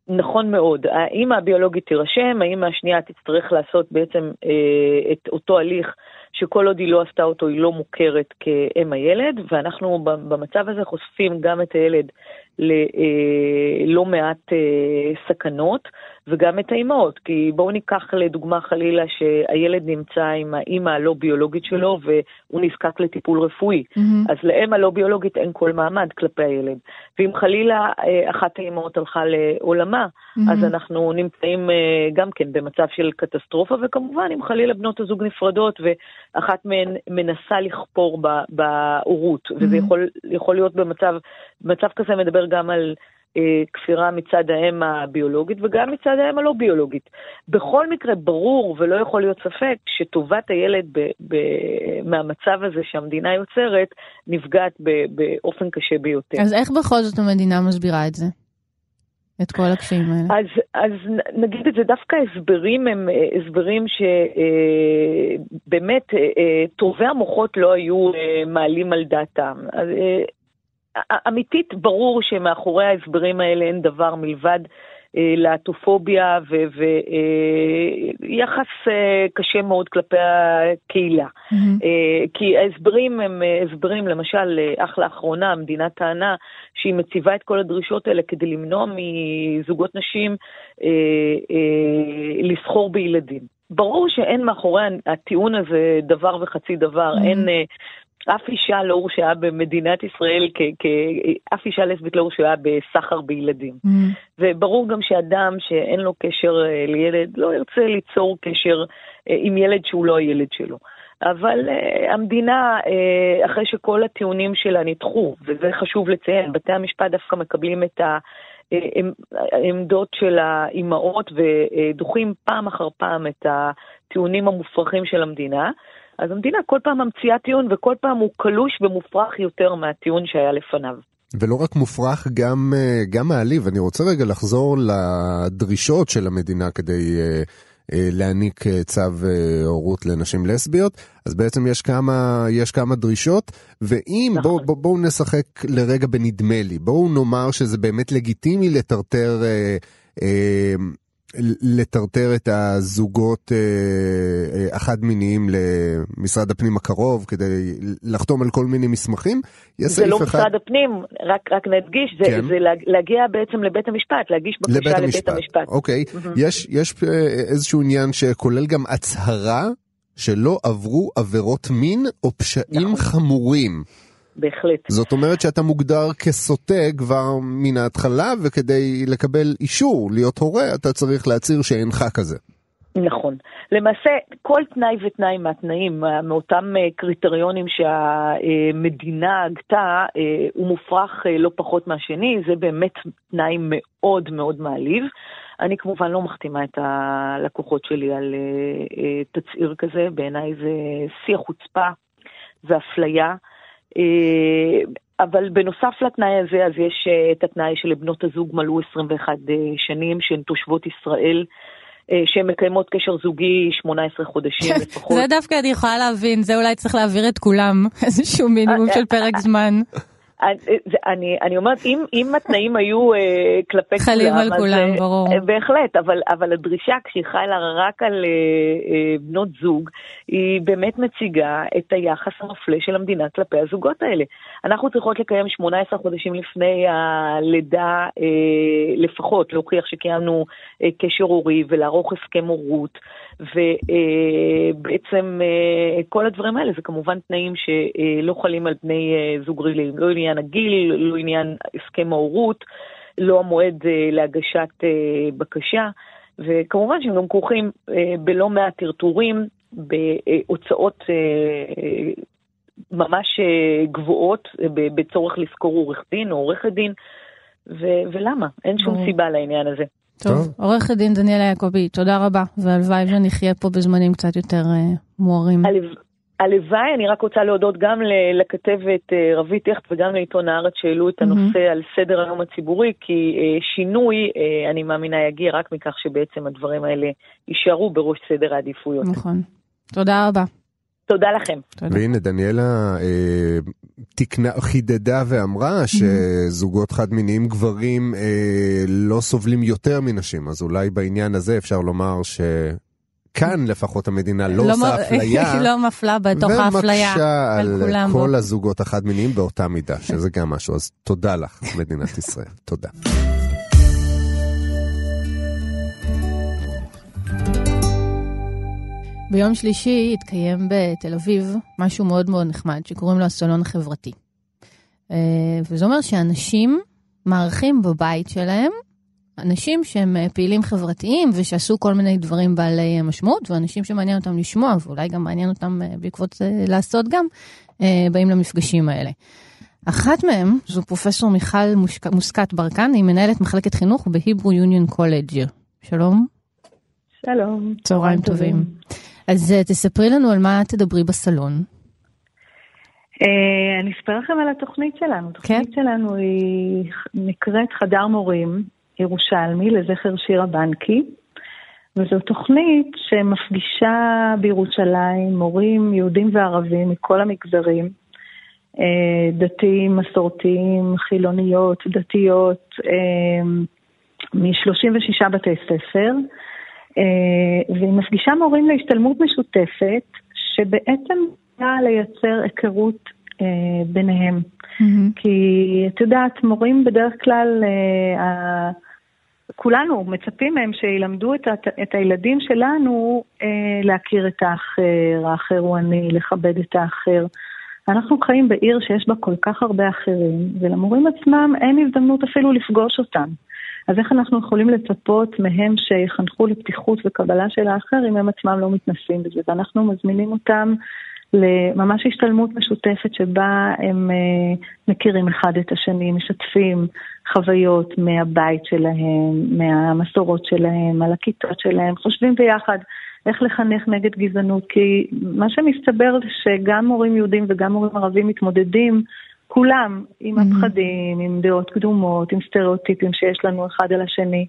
נכון מאוד. האימא הביולוגית תירשם, האימא השנייה תצטרך לעשות בעצם אה, את אותו הליך שכל עוד היא לא עשתה אותו היא לא מוכרת כאם הילד, ואנחנו במצב הזה חושפים גם את הילד ללא אה, מעט אה, סכנות. וגם את האימהות, כי בואו ניקח לדוגמה חלילה שהילד נמצא עם האימא הלא ביולוגית שלו והוא נזקק לטיפול רפואי, mm-hmm. אז לאם הלא ביולוגית אין כל מעמד כלפי הילד. ואם חלילה אה, אחת האימהות הלכה לעולמה, mm-hmm. אז אנחנו נמצאים אה, גם כן במצב של קטסטרופה, וכמובן אם חלילה בנות הזוג נפרדות ואחת מהן מנסה לכפור בהורות, mm-hmm. וזה יכול, יכול להיות במצב, במצב כזה מדבר גם על... אה, כפירה מצד האם הביולוגית וגם מצד האם הלא ביולוגית. בכל מקרה, ברור ולא יכול להיות ספק שטובת הילד ב, ב, מהמצב הזה שהמדינה יוצרת נפגעת ב, באופן קשה ביותר. אז איך בכל זאת המדינה מסבירה את זה? את כל הקשיים האלה. אז, אז נגיד את זה, דווקא הסברים הם אה, הסברים שבאמת אה, טובי המוחות לא היו מעלים על דעתם. אמיתית ברור שמאחורי ההסברים האלה אין דבר מלבד להטופוביה ויחס קשה מאוד כלפי הקהילה. Mm-hmm. כי ההסברים הם הסברים, למשל, אך לאחרונה המדינה טענה שהיא מציבה את כל הדרישות האלה כדי למנוע מזוגות נשים לסחור בילדים. ברור שאין מאחורי הטיעון הזה דבר וחצי דבר, mm-hmm. אין... אף אישה לא הורשעה במדינת ישראל, אף אישה לסבית לא הורשעה בסחר בילדים. Mm. וברור גם שאדם שאין לו קשר אה, לילד, לא ירצה ליצור קשר אה, עם ילד שהוא לא הילד שלו. אבל uh, המדינה, uh, אחרי שכל הטיעונים שלה נדחו, וזה חשוב לציין, בתי המשפט דווקא מקבלים את העמדות של האימהות ודוחים פעם אחר פעם את הטיעונים המופרכים של המדינה. אז המדינה כל פעם ממציאה טיעון, וכל פעם הוא קלוש ומופרך יותר מהטיעון שהיה לפניו. ולא רק מופרך, גם, אה, גם מעליב. אני רוצה רגע לחזור לדרישות של המדינה כדי uh, uh, להעניק צו הורות לנשים לסביות. אז בעצם יש כמה, יש כמה דרישות, ואם, נכון. בואו בוא, בוא נשחק לרגע בנדמה לי, בואו נאמר שזה באמת לגיטימי לטרטר... Uh, uh, לטרטר את הזוגות אה, אה, החד-מיניים למשרד הפנים הקרוב כדי לחתום על כל מיני מסמכים. זה לא אחד... משרד הפנים, רק, רק נדגיש, זה, כן. זה להגיע בעצם לבית המשפט, להגיש בקשה לבית המשפט. לבית המשפט. אוקיי, mm-hmm. יש, יש אה, איזשהו עניין שכולל גם הצהרה שלא עברו עבירות מין או פשעים נכון. חמורים. בהחלט. זאת אומרת שאתה מוגדר כסוטה כבר מן ההתחלה, וכדי לקבל אישור להיות הורה, אתה צריך להצהיר שאינך כזה. נכון. למעשה, כל תנאי ותנאי מהתנאים, מאותם אה, קריטריונים שהמדינה הגתה, אה, הוא מופרך אה, לא פחות מהשני, זה באמת תנאי מאוד מאוד מעליב. אני כמובן לא מחתימה את הלקוחות שלי על תצהיר כזה, בעיניי זה שיא החוצפה ואפליה. אה, אבל בנוסף לתנאי הזה, אז יש אה, את התנאי שלבנות הזוג מלאו 21 אה, שנים, שהן תושבות ישראל. שהן מקיימות קשר זוגי 18 חודשים לפחות. זה דווקא אני יכולה להבין, זה אולי צריך להעביר את כולם, איזשהו מינימום של פרק זמן. אני, אני אומרת, אם, אם התנאים היו uh, כלפי כולם, חלים על כולם, uh, ברור. Uh, בהחלט, אבל, אבל הדרישה כשהיא חלה רק על uh, uh, בנות זוג, היא באמת מציגה את היחס המפלה של המדינה כלפי הזוגות האלה. אנחנו צריכות לקיים 18 חודשים לפני הלידה uh, לפחות, להוכיח שקיימנו uh, קשר הורי ולערוך הסכם הורות, ובעצם uh, כל הדברים האלה זה כמובן תנאים שלא חלים על בני uh, זוג רגילים, לא עניין הגיל, לא עניין הסכם ההורות, לא המועד אה, להגשת אה, בקשה, וכמובן שהם גם כרוכים אה, בלא מעט טרטורים, בהוצאות ממש גבוהות, בצורך לשכור עורך דין או עורכת דין, ו- ולמה? אין שום סיבה לעניין הזה. טוב, עורכת דין דניאלה יעקבי, תודה רבה, והלוואי ונחיה פה בזמנים קצת יותר מוארים. הלוואי, אני רק רוצה להודות גם לכתבת אה, רבית הכט וגם לעיתון הארץ שהעלו את הנושא mm-hmm. על סדר היום הציבורי, כי אה, שינוי, אני מאמינה, יגיע רק מכך שבעצם הדברים האלה יישארו בראש סדר העדיפויות. נכון. תודה רבה. תודה לכם. והנה, דניאלה אה, תקנה, חידדה ואמרה. שזוגות חד-מיניים גברים אה, לא סובלים יותר מנשים, אז אולי בעניין הזה אפשר לומר ש... כאן לפחות המדינה לא, לא עושה אפליה. היא לא מפלה בתוך האפליה על כולם. ומקשה על כל הזוגות החד-מיניים באותה מידה, שזה גם משהו. אז תודה לך, מדינת ישראל. תודה. ביום שלישי התקיים בתל אביב משהו מאוד מאוד נחמד, שקוראים לו הסלון החברתי. אה, וזה אומר שאנשים מארחים בבית שלהם אנשים שהם אה, פעילים חברתיים ושעשו כל מיני דברים בעלי אה, משמעות, ואנשים שמעניין אותם לשמוע, ואולי גם מעניין אותם בעקבות זה לעשות גם, באים למפגשים האלה. אחת מהם זו פרופסור מיכל מוסקת ברקן, היא מנהלת מחלקת חינוך בהיברו יוניון קולג'. שלום. שלום. צהריים טובים. אז תספרי לנו על מה תדברי בסלון. אני אספר לכם על התוכנית שלנו. התוכנית כן? שלנו היא נקראת חדר מורים. ירושלמי לזכר שירה בנקי, וזו תוכנית שמפגישה בירושלים מורים יהודים וערבים מכל המגזרים, אה, דתיים, מסורתיים, חילוניות, דתיות, אה, מ-36 בתי ספר, והיא מפגישה מורים להשתלמות משותפת, שבעצם באה לייצר היכרות ביניהם. Mm-hmm. כי את יודעת, מורים בדרך כלל, אה, כולנו מצפים מהם שילמדו את, את הילדים שלנו אה, להכיר את האחר, האחר הוא אני, לכבד את האחר. אנחנו חיים בעיר שיש בה כל כך הרבה אחרים, ולמורים עצמם אין הזדמנות אפילו לפגוש אותם. אז איך אנחנו יכולים לצפות מהם שיחנכו לפתיחות וקבלה של האחר אם הם עצמם לא מתנסים בזה? ואנחנו מזמינים אותם לממש השתלמות משותפת שבה הם uh, מכירים אחד את השני, משתפים חוויות מהבית שלהם, מהמסורות שלהם, על הכיתות שלהם, חושבים ביחד איך לחנך נגד גזענות, כי מה שמסתבר זה שגם מורים יהודים וגם מורים ערבים מתמודדים כולם עם הפחדים, עם דעות קדומות, עם סטריאוטיפים שיש לנו אחד על השני.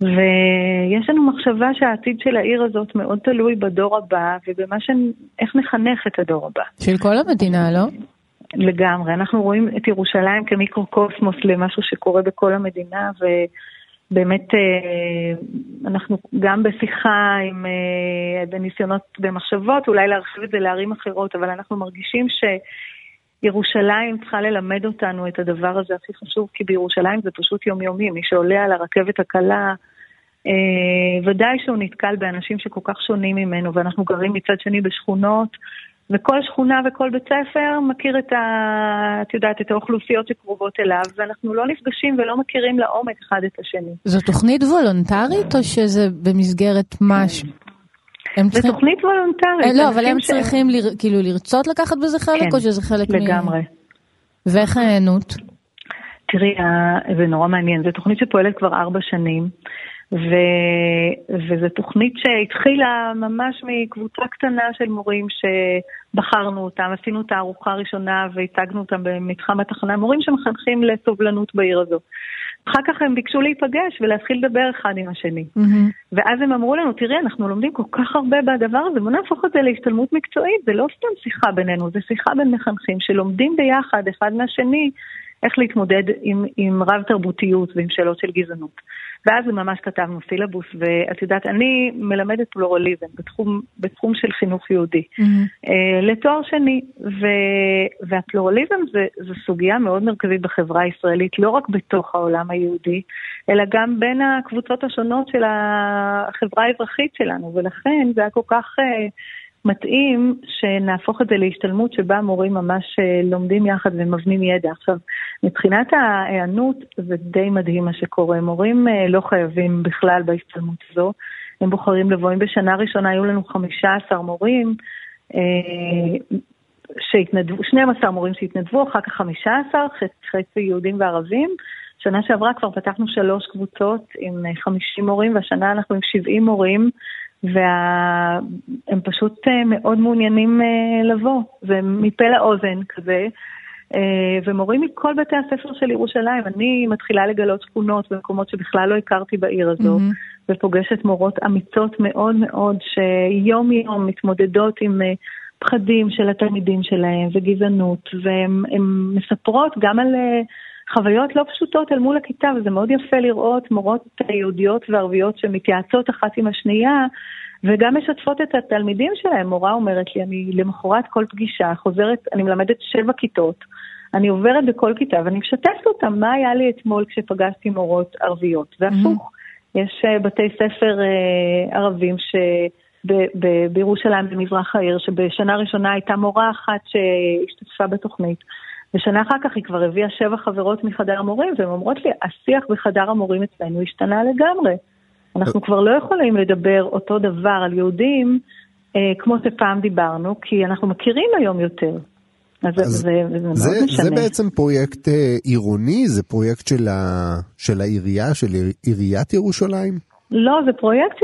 ויש לנו מחשבה שהעתיד של העיר הזאת מאוד תלוי בדור הבא ובמה ש... איך נחנך את הדור הבא. של כל המדינה, לא? לגמרי. אנחנו רואים את ירושלים כמיקרוקוסמוס למשהו שקורה בכל המדינה, ובאמת אה, אנחנו גם בשיחה עם, אה, בניסיונות, במחשבות, אולי להרחיב את זה לערים אחרות, אבל אנחנו מרגישים ש... ירושלים צריכה ללמד אותנו את הדבר הזה הכי חשוב, כי בירושלים זה פשוט יומיומי. מי שעולה על הרכבת הקלה, אה, ודאי שהוא נתקל באנשים שכל כך שונים ממנו, ואנחנו גרים מצד שני בשכונות, וכל שכונה וכל בית ספר מכיר את ה... את יודעת, את האוכלוסיות שקרובות אליו, ואנחנו לא נפגשים ולא מכירים לעומק אחד את השני. זו תוכנית וולונטרית, או שזה במסגרת משהו? זו צריכים... תוכנית וולונטרית. אה, לא, אבל הם צריכים ש... לר... כאילו לרצות לקחת בזה חלק, כן, או שזה חלק לגמרי. מ... לגמרי. ואיך ההיענות? תראי, זה נורא מעניין, זו תוכנית שפועלת כבר ארבע שנים. ו... וזו תוכנית שהתחילה ממש מקבוצה קטנה של מורים שבחרנו אותם, עשינו את הארוחה הראשונה והצגנו אותם במתחם התחנה, מורים שמחנכים לסובלנות בעיר הזו. אחר כך הם ביקשו להיפגש ולהתחיל לדבר אחד עם השני. Mm-hmm. ואז הם אמרו לנו, תראי, אנחנו לומדים כל כך הרבה בדבר הזה, בוא נהפוך את זה להשתלמות מקצועית, זה לא סתם שיחה בינינו, זה שיחה בין מחנכים שלומדים ביחד אחד מהשני איך להתמודד עם, עם רב תרבותיות ועם שאלות של גזענות. ואז ממש כתבנו סילבוס, ואת יודעת, אני מלמדת פלורליזם בתחום, בתחום של חינוך יהודי, mm-hmm. uh, לתואר שני, ו, והפלורליזם זה, זה סוגיה מאוד מרכזית בחברה הישראלית, לא רק בתוך העולם היהודי, אלא גם בין הקבוצות השונות של החברה האזרחית שלנו, ולכן זה היה כל כך... Uh, מתאים שנהפוך את זה להשתלמות שבה מורים ממש אה, לומדים יחד ומבנים ידע. עכשיו, מבחינת ההיענות זה די מדהים מה שקורה. מורים אה, לא חייבים בכלל בהשתלמות הזו. הם בוחרים לבוא. אם בשנה ראשונה היו לנו 15 מורים, אה, שהתנדבו, 12 מורים שהתנדבו, אחר כך 15, חצי יהודים וערבים. שנה שעברה כבר פתחנו שלוש קבוצות עם 50 מורים, והשנה אנחנו עם 70 מורים. והם פשוט אה, מאוד מעוניינים אה, לבוא, זה מפה לאוזן כזה. אה, ומורים מכל בתי הספר של ירושלים, אני מתחילה לגלות שכונות במקומות שבכלל לא הכרתי בעיר הזו, mm-hmm. ופוגשת מורות אמיצות מאוד מאוד, שיום יום מתמודדות עם פחדים של התלמידים שלהם וגזענות, והן מספרות גם על חוויות לא פשוטות אל מול הכיתה, וזה מאוד יפה לראות מורות יהודיות וערביות שמתייעצות אחת עם השנייה, וגם משתפות את התלמידים שלהם. מורה אומרת לי, אני למחרת כל פגישה חוזרת, אני מלמדת שבע כיתות, אני עוברת בכל כיתה ואני משתפת אותם מה היה לי אתמול כשפגשתי מורות ערביות, והפוך. Mm-hmm. יש uh, בתי ספר uh, ערבים ש... בירושלים, במזרח העיר, שבשנה ראשונה הייתה מורה אחת שהשתתפה בתוכנית. ושנה אחר כך היא כבר הביאה שבע חברות מחדר המורים, והן אומרות לי, השיח בחדר המורים אצלנו השתנה לגמרי. אנחנו כבר לא יכולים לדבר אותו דבר על יהודים אה, כמו שפעם דיברנו, כי אנחנו מכירים היום יותר. אז, אז זה, זה, זה, זה, זה בעצם פרויקט אה, עירוני? זה פרויקט של, ה, של העירייה, של עיריית ירושלים? לא, זה פרויקט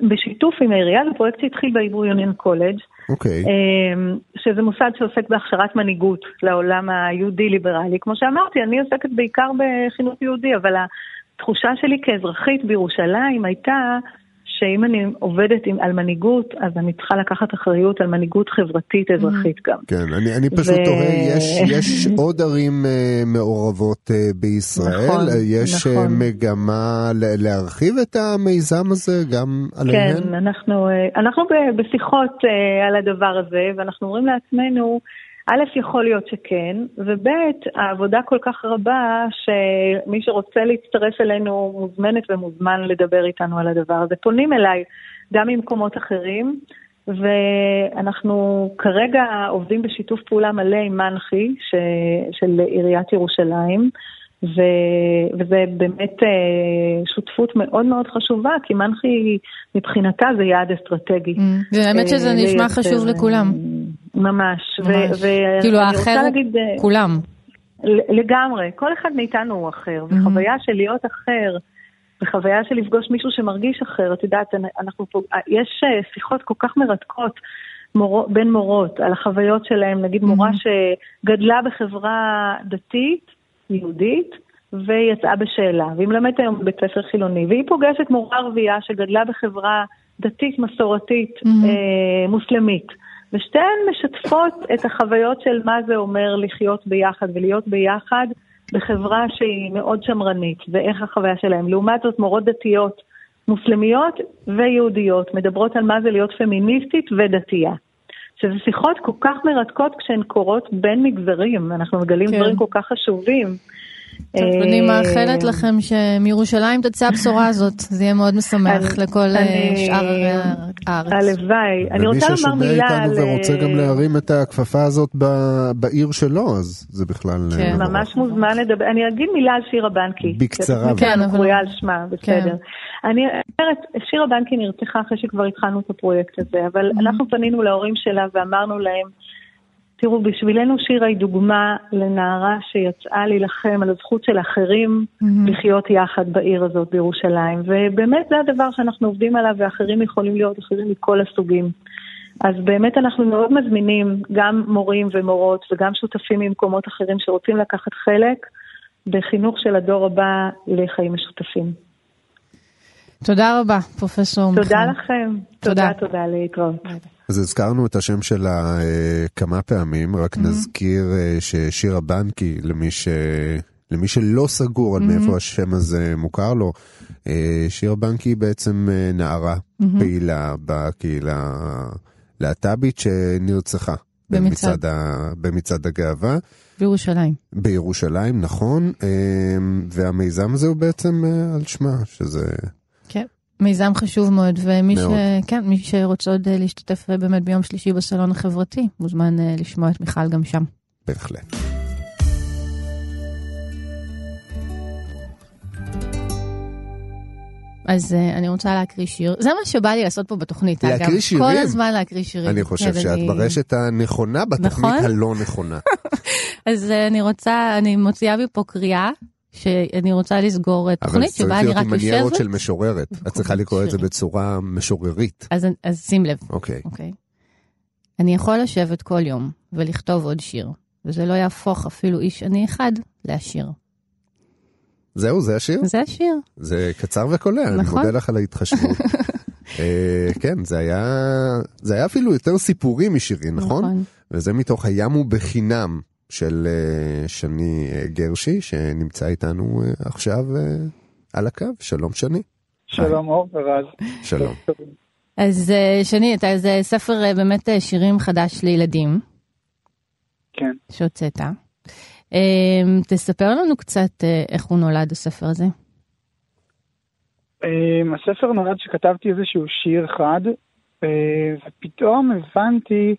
בשיתוף עם העירייה, זה פרויקט שהתחיל בעברו יוניון קולג'. אוקיי. אמ, שזה מוסד שעוסק בהכשרת מנהיגות לעולם היהודי-ליברלי. כמו שאמרתי, אני עוסקת בעיקר בחינוך יהודי, אבל התחושה שלי כאזרחית בירושלים הייתה שאם אני עובדת עם, על מנהיגות, אז אני צריכה לקחת אחריות על מנהיגות חברתית אזרחית גם. כן, אני, אני פשוט ו... תוהה, יש, יש עוד ערים uh, מעורבות uh, בישראל, נכון, יש נכון. Uh, מגמה להרחיב את המיזם הזה גם עליהן? כן, אנחנו, uh, אנחנו בשיחות uh, על הדבר הזה, ואנחנו אומרים לעצמנו, א', יכול להיות שכן, וב', העבודה כל כך רבה שמי שרוצה להצטרף אלינו מוזמנת ומוזמן לדבר איתנו על הדבר הזה. פונים אליי גם ממקומות אחרים, ואנחנו כרגע עובדים בשיתוף פעולה מלא עם מנחי ש... של עיריית ירושלים. ו... וזה באמת אה, שותפות מאוד מאוד חשובה, כי מנחי מבחינתה זה יעד אסטרטגי. Mm. האמת שזה אה, נשמע חשוב לכולם. ממש. כאילו האחר הוא אה, כולם. לגמרי, כל אחד מאיתנו הוא אחר, וחוויה של להיות אחר, וחוויה של לפגוש מישהו שמרגיש אחר, את יודעת, אנחנו פה, יש שיחות כל כך מרתקות. מור, בין מורות, על החוויות שלהם, נגיד מורה שגדלה בחברה דתית, יהודית, ויצאה בשאלה, והיא מלמדת היום בבית ספר חילוני, והיא פוגשת מורה ערבייה שגדלה בחברה דתית מסורתית mm-hmm. אה, מוסלמית. ושתיהן משתפות את החוויות של מה זה אומר לחיות ביחד ולהיות ביחד בחברה שהיא מאוד שמרנית, ואיך החוויה שלהם. לעומת זאת, מורות דתיות, מוסלמיות ויהודיות, מדברות על מה זה להיות פמיניסטית ודתייה. שזה שיחות כל כך מרתקות כשהן קורות בין מגזרים, אנחנו מגלים כן. דברים כל כך חשובים. טוב, אני אה, מאחלת לכם שמירושלים תצא הבשורה הזאת, זה יהיה מאוד משמח לכל אה, שאר הארץ. הלוואי. אני רוצה לומר מילה על... ומי ששומע איתנו ורוצה גם להרים את הכפפה הזאת בעיר שלו, אז זה בכלל... אה, כן, ממש מוזמן לדבר. אני אגיד מילה על שירה בנקי. בקצרה. כן, אבל... קרויה על שמה, כן. בסדר. אני אומרת, שירה בנקי נרצחה אחרי שכבר התחלנו את הפרויקט הזה, אבל mm-hmm. אנחנו פנינו להורים שלה ואמרנו להם, תראו, בשבילנו שירה היא דוגמה לנערה שיצאה להילחם על הזכות של אחרים mm-hmm. לחיות יחד בעיר הזאת בירושלים. ובאמת זה הדבר שאנחנו עובדים עליו, ואחרים יכולים להיות אחרים מכל הסוגים. אז באמת אנחנו מאוד מזמינים גם מורים ומורות וגם שותפים ממקומות אחרים שרוצים לקחת חלק בחינוך של הדור הבא לחיים משותפים. תודה רבה, פרופסור מיכל. תודה לכם. תודה, תודה, להתראות. אז הזכרנו את השם שלה אה, כמה פעמים, רק mm-hmm. נזכיר אה, ששירה בנקי, למי, ש... למי שלא סגור על mm-hmm. מאיפה השם הזה מוכר לו, אה, שירה בנקי היא בעצם אה, נערה mm-hmm. פעילה בקהילה להט"בית שנרצחה. במצעד, ה... במצעד הגאווה. בירושלים. בירושלים, נכון. והמיזם הזה הוא בעצם על שמה, שזה מיזם חשוב מאוד, ומי ש... כן, מי שרוצה עוד אה, להשתתף אה, באמת ביום שלישי בסלון החברתי, מוזמן אה, לשמוע את מיכל גם שם. בהחלט. אז uh, אני רוצה להקריא שיר, זה מה שבא לי לעשות פה בתוכנית, להקריא אגב. שירים? כל הזמן להקריא שירים. אני חושב כן, שאת אני... ברשת הנכונה בתוכנית נכון? הלא נכונה. אז uh, אני רוצה, אני מוציאה מפה קריאה שאני רוצה לסגור את תוכנית שבה אני רק יושבת. אבל צריך להיות עם מניירות של משוררת. את צריכה לקרוא את זה בצורה משוררית. אז, אז שים לב. אוקיי. Okay. אוקיי. אני יכול לשבת כל יום ולכתוב עוד שיר, וזה לא יהפוך אפילו איש אני אחד לעשיר. זהו, זה השיר? זה השיר. זה קצר וקולע, נכון. אני מודה לך על ההתחשבות. אה, כן, זה היה, זה היה אפילו יותר סיפורים משירים, נכון? נכון. וזה מתוך הים הוא בחינם של אה, שני אה, גרשי, שנמצא איתנו אה, עכשיו על הקו. שלום שני. שלום אור ורז. שלום. אז שני, אתה, זה ספר באמת שירים חדש לילדים. כן. שהוצאת. תספר לנו קצת איך הוא נולד, הספר הזה. הספר נולד שכתבתי איזשהו שיר אחד, ופתאום הבנתי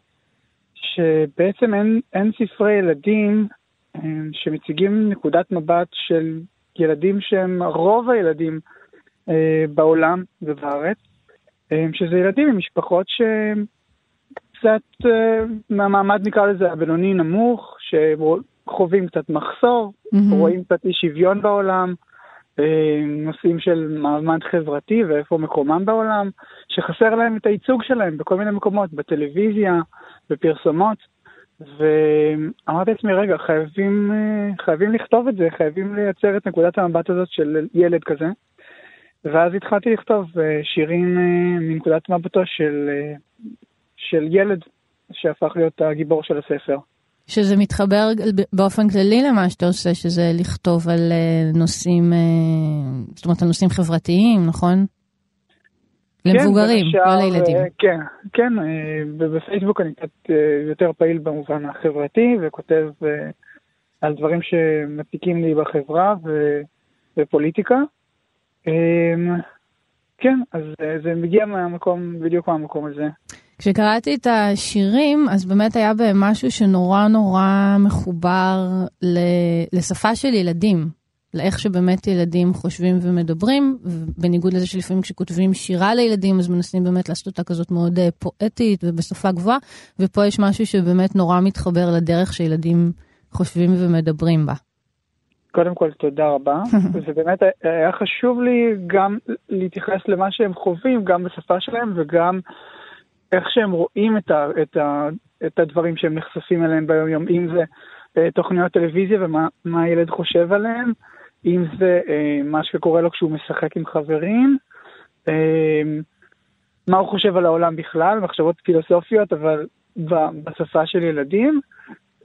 שבעצם אין, אין ספרי ילדים אה, שמציגים נקודת מבט של ילדים שהם רוב הילדים אה, בעולם ובארץ, אה, שזה ילדים ממשפחות שקצת מהמעמד נקרא לזה הבינוני נמוך, שחווים קצת מחסור, mm-hmm. רואים קצת אי שוויון בעולם, נושאים של מעמד חברתי ואיפה מקומם בעולם, שחסר להם את הייצוג שלהם בכל מיני מקומות, בטלוויזיה, בפרסומות, ואמרתי לעצמי, רגע, חייבים, חייבים לכתוב את זה, חייבים לייצר את נקודת המבט הזאת של ילד כזה. ואז התחלתי לכתוב שירים מנקודת מבטו של, של ילד שהפך להיות הגיבור של הספר. שזה מתחבר באופן כללי למה שאתה עושה, שזה לכתוב על נושאים, זאת אומרת, על נושאים חברתיים, נכון? למבוגרים, כן, לא לילדים. כן, כן, בפייסבוק אני קצת יותר פעיל במובן החברתי, וכותב על דברים שמפיקים לי בחברה ופוליטיקה. כן, אז זה מגיע מהמקום, בדיוק מהמקום הזה. כשקראתי את השירים, אז באמת היה בהם משהו שנורא נורא מחובר לשפה של ילדים. לאיך שבאמת ילדים חושבים ומדברים, בניגוד לזה שלפעמים כשכותבים שירה לילדים, אז מנסים באמת לעשות אותה כזאת מאוד אה, פואטית ובשפה גבוהה, ופה יש משהו שבאמת נורא מתחבר לדרך שילדים חושבים ומדברים בה. קודם כל, תודה רבה. זה באמת היה חשוב לי גם להתייחס למה שהם חווים, גם בשפה שלהם וגם איך שהם רואים את, ה, את, ה, את הדברים שהם נחשפים אליהם ביום-יום, אם זה אה, תוכניות טלוויזיה ומה הילד חושב עליהם, אם זה אה, מה שקורה לו כשהוא משחק עם חברים, אה, מה הוא חושב על העולם בכלל, מחשבות פילוסופיות, אבל בשפה של ילדים,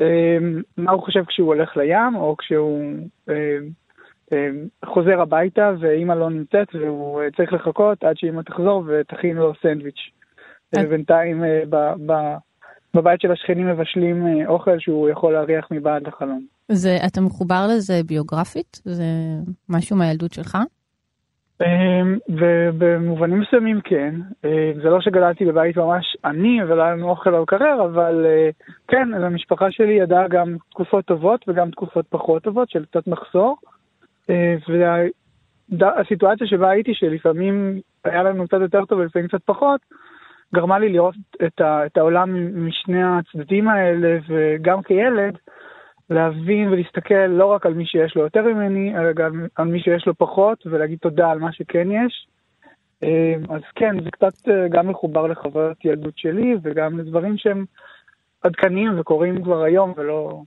אה, מה הוא חושב כשהוא הולך לים, או כשהוא אה, אה, חוזר הביתה ואימא לא נמצאת והוא אה, צריך לחכות עד שאימא תחזור ותכין לו סנדוויץ'. אה. בינתיים אה, בבית של השכנים מבשלים אה, אוכל שהוא יכול להריח מבעד לחלום. זה, אתה מחובר לזה ביוגרפית? זה משהו מהילדות שלך? ובמובנים מסוימים כן. זה לא שגדלתי בבית ממש עני ולא היה לנו אוכל על קרר, אבל כן, המשפחה שלי ידעה גם תקופות טובות וגם תקופות פחות טובות של קצת מחסור. והסיטואציה שבה הייתי, שלפעמים היה לנו קצת יותר טוב ולפעמים קצת פחות, גרמה לי לראות את העולם משני הצדדים האלה, וגם כילד, להבין ולהסתכל לא רק על מי שיש לו יותר ממני, אלא גם על מי שיש לו פחות, ולהגיד תודה על מה שכן יש. אה, אז כן, זה קצת אה, גם מחובר לחוויות ילדות שלי, וגם לדברים שהם עדכניים וקורים כבר היום, ולא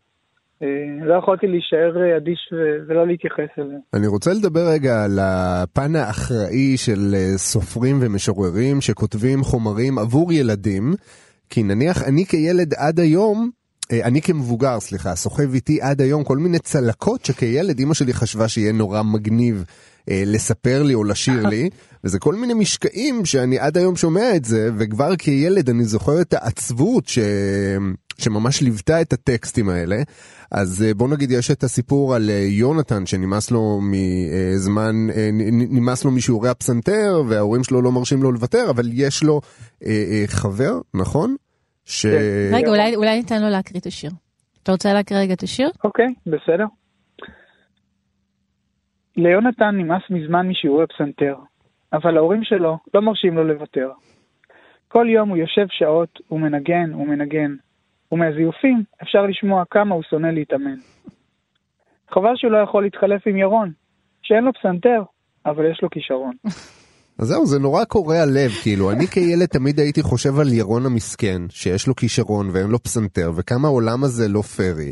אה, לא יכולתי להישאר אדיש ולא להתייחס אליהם. אני רוצה לדבר רגע על הפן האחראי של אה, סופרים ומשוררים שכותבים חומרים עבור ילדים, כי נניח אני כילד עד היום, אני כמבוגר, סליחה, סוחב איתי עד היום כל מיני צלקות שכילד אמא שלי חשבה שיהיה נורא מגניב לספר לי או לשיר לי, וזה כל מיני משקעים שאני עד היום שומע את זה, וכבר כילד אני זוכר את העצבות ש... שממש ליוותה את הטקסטים האלה. אז אה, בוא נגיד יש את הסיפור על אה, יונתן שנמאס לו מזמן, אה, נמאס לו משיעורי הפסנתר וההורים שלו לא מרשים לו לוותר, אבל יש לו חבר, נכון? ש... כן. רגע, אולי, אולי ניתן לו להקריא את השיר. אתה רוצה להקריא רגע את השיר? אוקיי, בסדר. ליונתן נמאס מזמן משיעורי פסנתר, אבל ההורים שלו לא מרשים לו לוותר. כל יום הוא יושב שעות ומנגן ומנגן, ומהזיופים אפשר לשמוע כמה הוא שונא להתאמן. חבל שהוא לא יכול להתחלף עם ירון, שאין לו פסנתר, אבל יש לו כישרון. אז זהו, זה נורא קורע לב, כאילו, אני כילד תמיד הייתי חושב על ירון המסכן, שיש לו כישרון ואין לו פסנתר, וכמה העולם הזה לא פרי,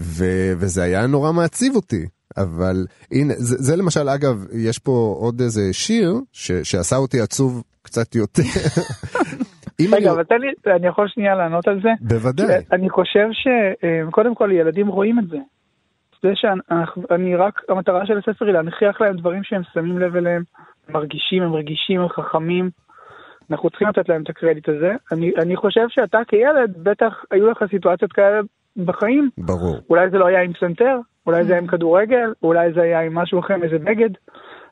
ו- וזה היה נורא מעציב אותי. אבל הנה, זה, זה למשל, אגב, יש פה עוד איזה שיר ש- שעשה אותי עצוב קצת יותר. רגע, אבל תן לי, אני יכול שנייה לענות על זה? בוודאי. אני חושב שקודם כל ילדים רואים את זה. זה שאני רק, המטרה של הספר היא להנכיח להם דברים שהם שמים לב אליהם, מרגישים, הם רגישים, הם חכמים. אנחנו צריכים לתת להם את הקרדיט הזה. אני, אני חושב שאתה כילד, בטח היו לך סיטואציות כאלה בחיים. ברור. אולי זה לא היה עם פסנתר, אולי זה היה עם כדורגל, אולי זה היה עם משהו אחר, איזה בגד,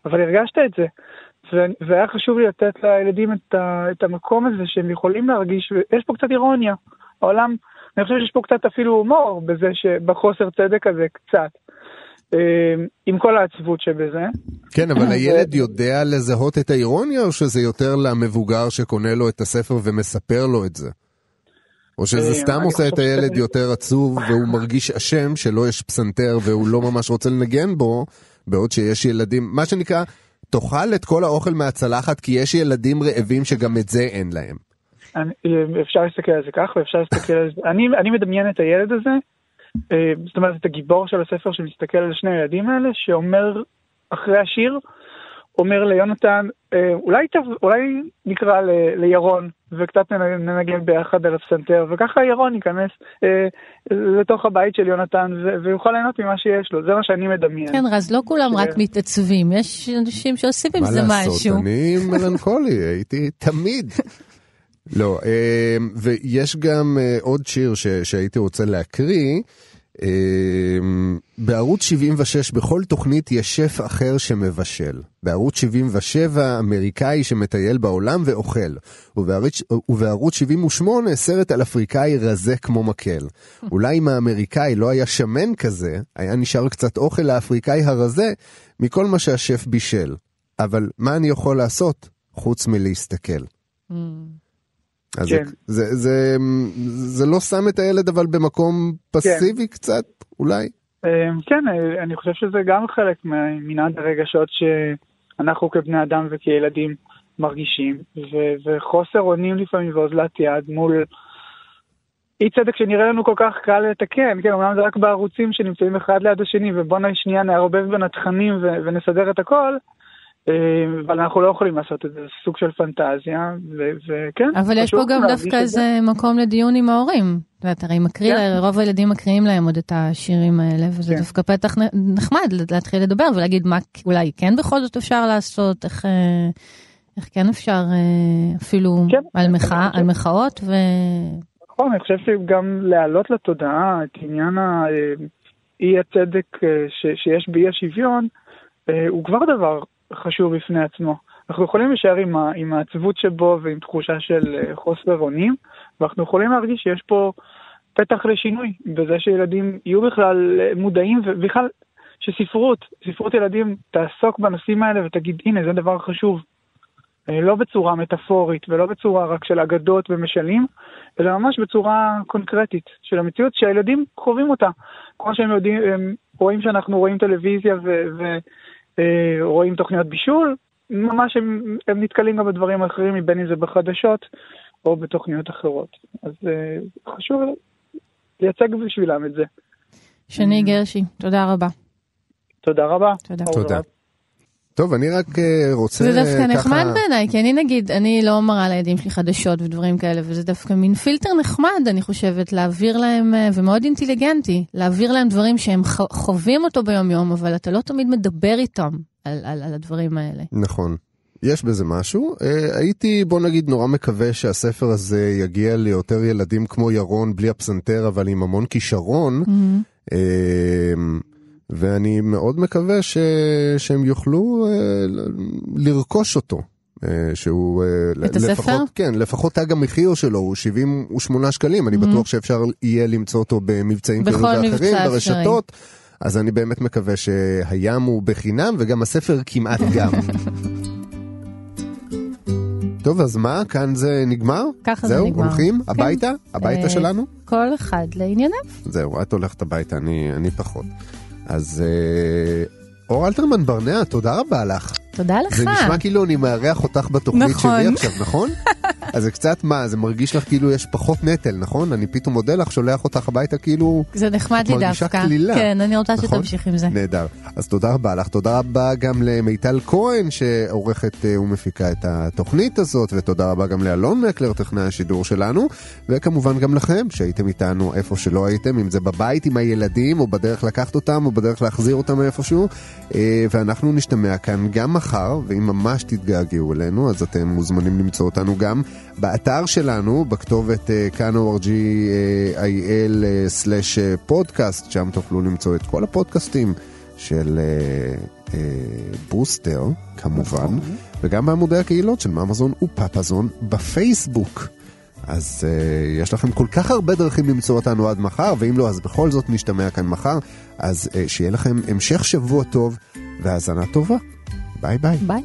אבל הרגשת את זה. והיה חשוב לי לתת לילדים את, ה, את המקום הזה שהם יכולים להרגיש, ויש פה קצת אירוניה. העולם, אני חושב שיש פה קצת אפילו הומור בזה שבחוסר צדק הזה, קצת. אה, עם כל העצבות שבזה. כן, אבל הילד יודע לזהות את האירוניה, או שזה יותר למבוגר שקונה לו את הספר ומספר לו את זה? או שזה אה, סתם עושה את הילד יותר עצוב והוא מרגיש אשם שלא יש פסנתר והוא לא ממש רוצה לנגן בו, בעוד שיש ילדים, מה שנקרא, תאכל את כל האוכל מהצלחת כי יש ילדים רעבים שגם את זה אין להם. אני, אפשר להסתכל על זה כך ואפשר להסתכל על זה, אני, אני מדמיין את הילד הזה, זאת אומרת את הגיבור של הספר שמסתכל על שני הילדים האלה, שאומר אחרי השיר, אומר ליונתן, אה, אולי, אולי נקרא ל, לירון וקצת ננגן ביחד על הפסנתר, וככה ירון ייכנס אה, לתוך הבית של יונתן ו- ויוכל ליהנות ממה שיש לו, זה מה שאני מדמיין. כן, רז, לא כולם רק מתעצבים, יש אנשים שעושים עם זה משהו. מה לעשות, אני מלנכולי, הייתי תמיד. לא, אה, ויש גם אה, עוד שיר ש- שהייתי רוצה להקריא. אמ, בערוץ 76 בכל תוכנית יש שף אחר שמבשל. בערוץ 77 אמריקאי שמטייל בעולם ואוכל. ובערוץ, ובערוץ 78 סרט על אפריקאי רזה כמו מקל. אולי אם האמריקאי לא היה שמן כזה, היה נשאר קצת אוכל לאפריקאי הרזה מכל מה שהשף בישל. אבל מה אני יכול לעשות חוץ מלהסתכל? Mm. אז כן. זה, זה, זה, זה לא שם את הילד אבל במקום פסיבי כן. קצת, אולי? אמ, כן, אני חושב שזה גם חלק ממנעד הרגשות שאנחנו כבני אדם וכילדים מרגישים, ו- וחוסר אונים לפעמים ואוזלת יד מול אי צדק שנראה לנו כל כך קל לתקן, כן, אומנם זה רק בערוצים שנמצאים אחד ליד השני, ובוא נשנייה נערבב בין התכנים ו- ונסדר את הכל, אה, אבל אנחנו לא יכולים לעשות את זה, זה סוג של פנטזיה, וכן. אבל יש פה גם דווקא איזה מקום לדיון עם ההורים. את יודעת, הרי מקריא, כן. רוב הילדים מקריאים להם עוד את השירים האלה, וזה כן. דווקא פתח נחמד להתחיל לדבר ולהגיד מה אולי כן בכל זאת אפשר לעשות, איך, אה, איך כן אפשר אה, אפילו כן. על, מחא, על מחאות. ו... נכון, אני חושב שגם להעלות לתודעה את עניין האי הצדק שיש באי השוויון, הוא כבר דבר חשוב בפני עצמו. אנחנו יכולים להישאר עם, עם העצבות שבו ועם תחושה של אה, חוסר אונים, ואנחנו יכולים להרגיש שיש פה פתח לשינוי, בזה שילדים יהיו בכלל אה, מודעים, ובכלל שספרות, ספרות ילדים תעסוק בנושאים האלה ותגיד, הנה, זה דבר חשוב. אה, לא בצורה מטאפורית ולא בצורה רק של אגדות ומשלים, אלא ממש בצורה קונקרטית של המציאות שהילדים חווים אותה. כמו שהם יודעים, הם רואים שאנחנו רואים טלוויזיה ו... אה, רואים תוכניות בישול, ממש הם, הם נתקלים גם בדברים אחרים, בין אם זה בחדשות או בתוכניות אחרות. אז uh, חשוב לייצג בשבילם את זה. שני גרשי, תודה רבה. תודה רבה. תודה. תודה. טוב, אני רק אה, רוצה ככה... זה דווקא ככה... נחמד בעיניי, כי אני נגיד, אני לא מראה לילדים שלי חדשות ודברים כאלה, וזה דווקא מין פילטר נחמד, אני חושבת, להעביר להם, אה, ומאוד אינטליגנטי, להעביר להם דברים שהם חווים אותו ביום-יום, אבל אתה לא תמיד מדבר איתם על, על, על הדברים האלה. נכון. יש בזה משהו. Uh, הייתי, בוא נגיד, נורא מקווה שהספר הזה יגיע ליותר ילדים כמו ירון, בלי הפסנתר, אבל עם המון כישרון. Mm-hmm. ואני מאוד מקווה ש... שהם יוכלו אה, לרכוש אותו. אה, שהוא אה, את לפחות, הספר? כן, לפחות תג המחיר שלו הוא 78 שקלים, אני mm-hmm. בטוח שאפשר יהיה למצוא אותו במבצעים כאלה ואחרים, ברשתות. אז אני באמת מקווה שהים הוא בחינם וגם הספר כמעט גם. טוב, אז מה? כאן זה נגמר? ככה זהו, זה נגמר. זהו, הולכים? כן. הביתה? הביתה שלנו? כל אחד לענייניו. זהו, את הולכת הביתה, אני, אני פחות. אז אה, אור אלתרמן ברנע, תודה רבה לך. תודה לך. זה נשמע כאילו אני מארח אותך בתוכנית נכון. שלי עכשיו, נכון? אז זה קצת מה, זה מרגיש לך כאילו יש פחות נטל, נכון? אני פתאום מודה לך, שולח אותך הביתה כאילו... זה נחמד לי דווקא. מרגישה כלילה. כן, אני רוצה נכון? שתמשיך עם זה. נהדר. אז תודה רבה לך. תודה רבה גם למיטל כהן שעורכת אה, ומפיקה את התוכנית הזאת, ותודה רבה גם לאלון מקלר, טכנאי השידור שלנו, וכמובן גם לכם שהייתם איתנו איפה שלא הייתם, אם זה בבית עם הילדים, או בדרך לקחת אותם, או בדרך להחזיר אותם מאיפשהו, אה, ואנחנו נשתמע כאן גם מחר, ואם ממש תתגעגעו אלינו, אז אתם מוזמנים למצוא אותנו גם באתר שלנו, בכתובת כאן org.il/פודקאסט, שם תוכלו למצוא את כל הפודקאסטים של uh, uh, בוסטר, כמובן, נכון. וגם בעמודי הקהילות של ממזון ופפזון בפייסבוק. אז אה, יש לכם כל כך הרבה דרכים למצוא אותנו עד מחר, ואם לא, אז בכל זאת נשתמע כאן מחר. אז אה, שיהיה לכם המשך שבוע טוב והאזנה טובה. ביי ביי. ביי.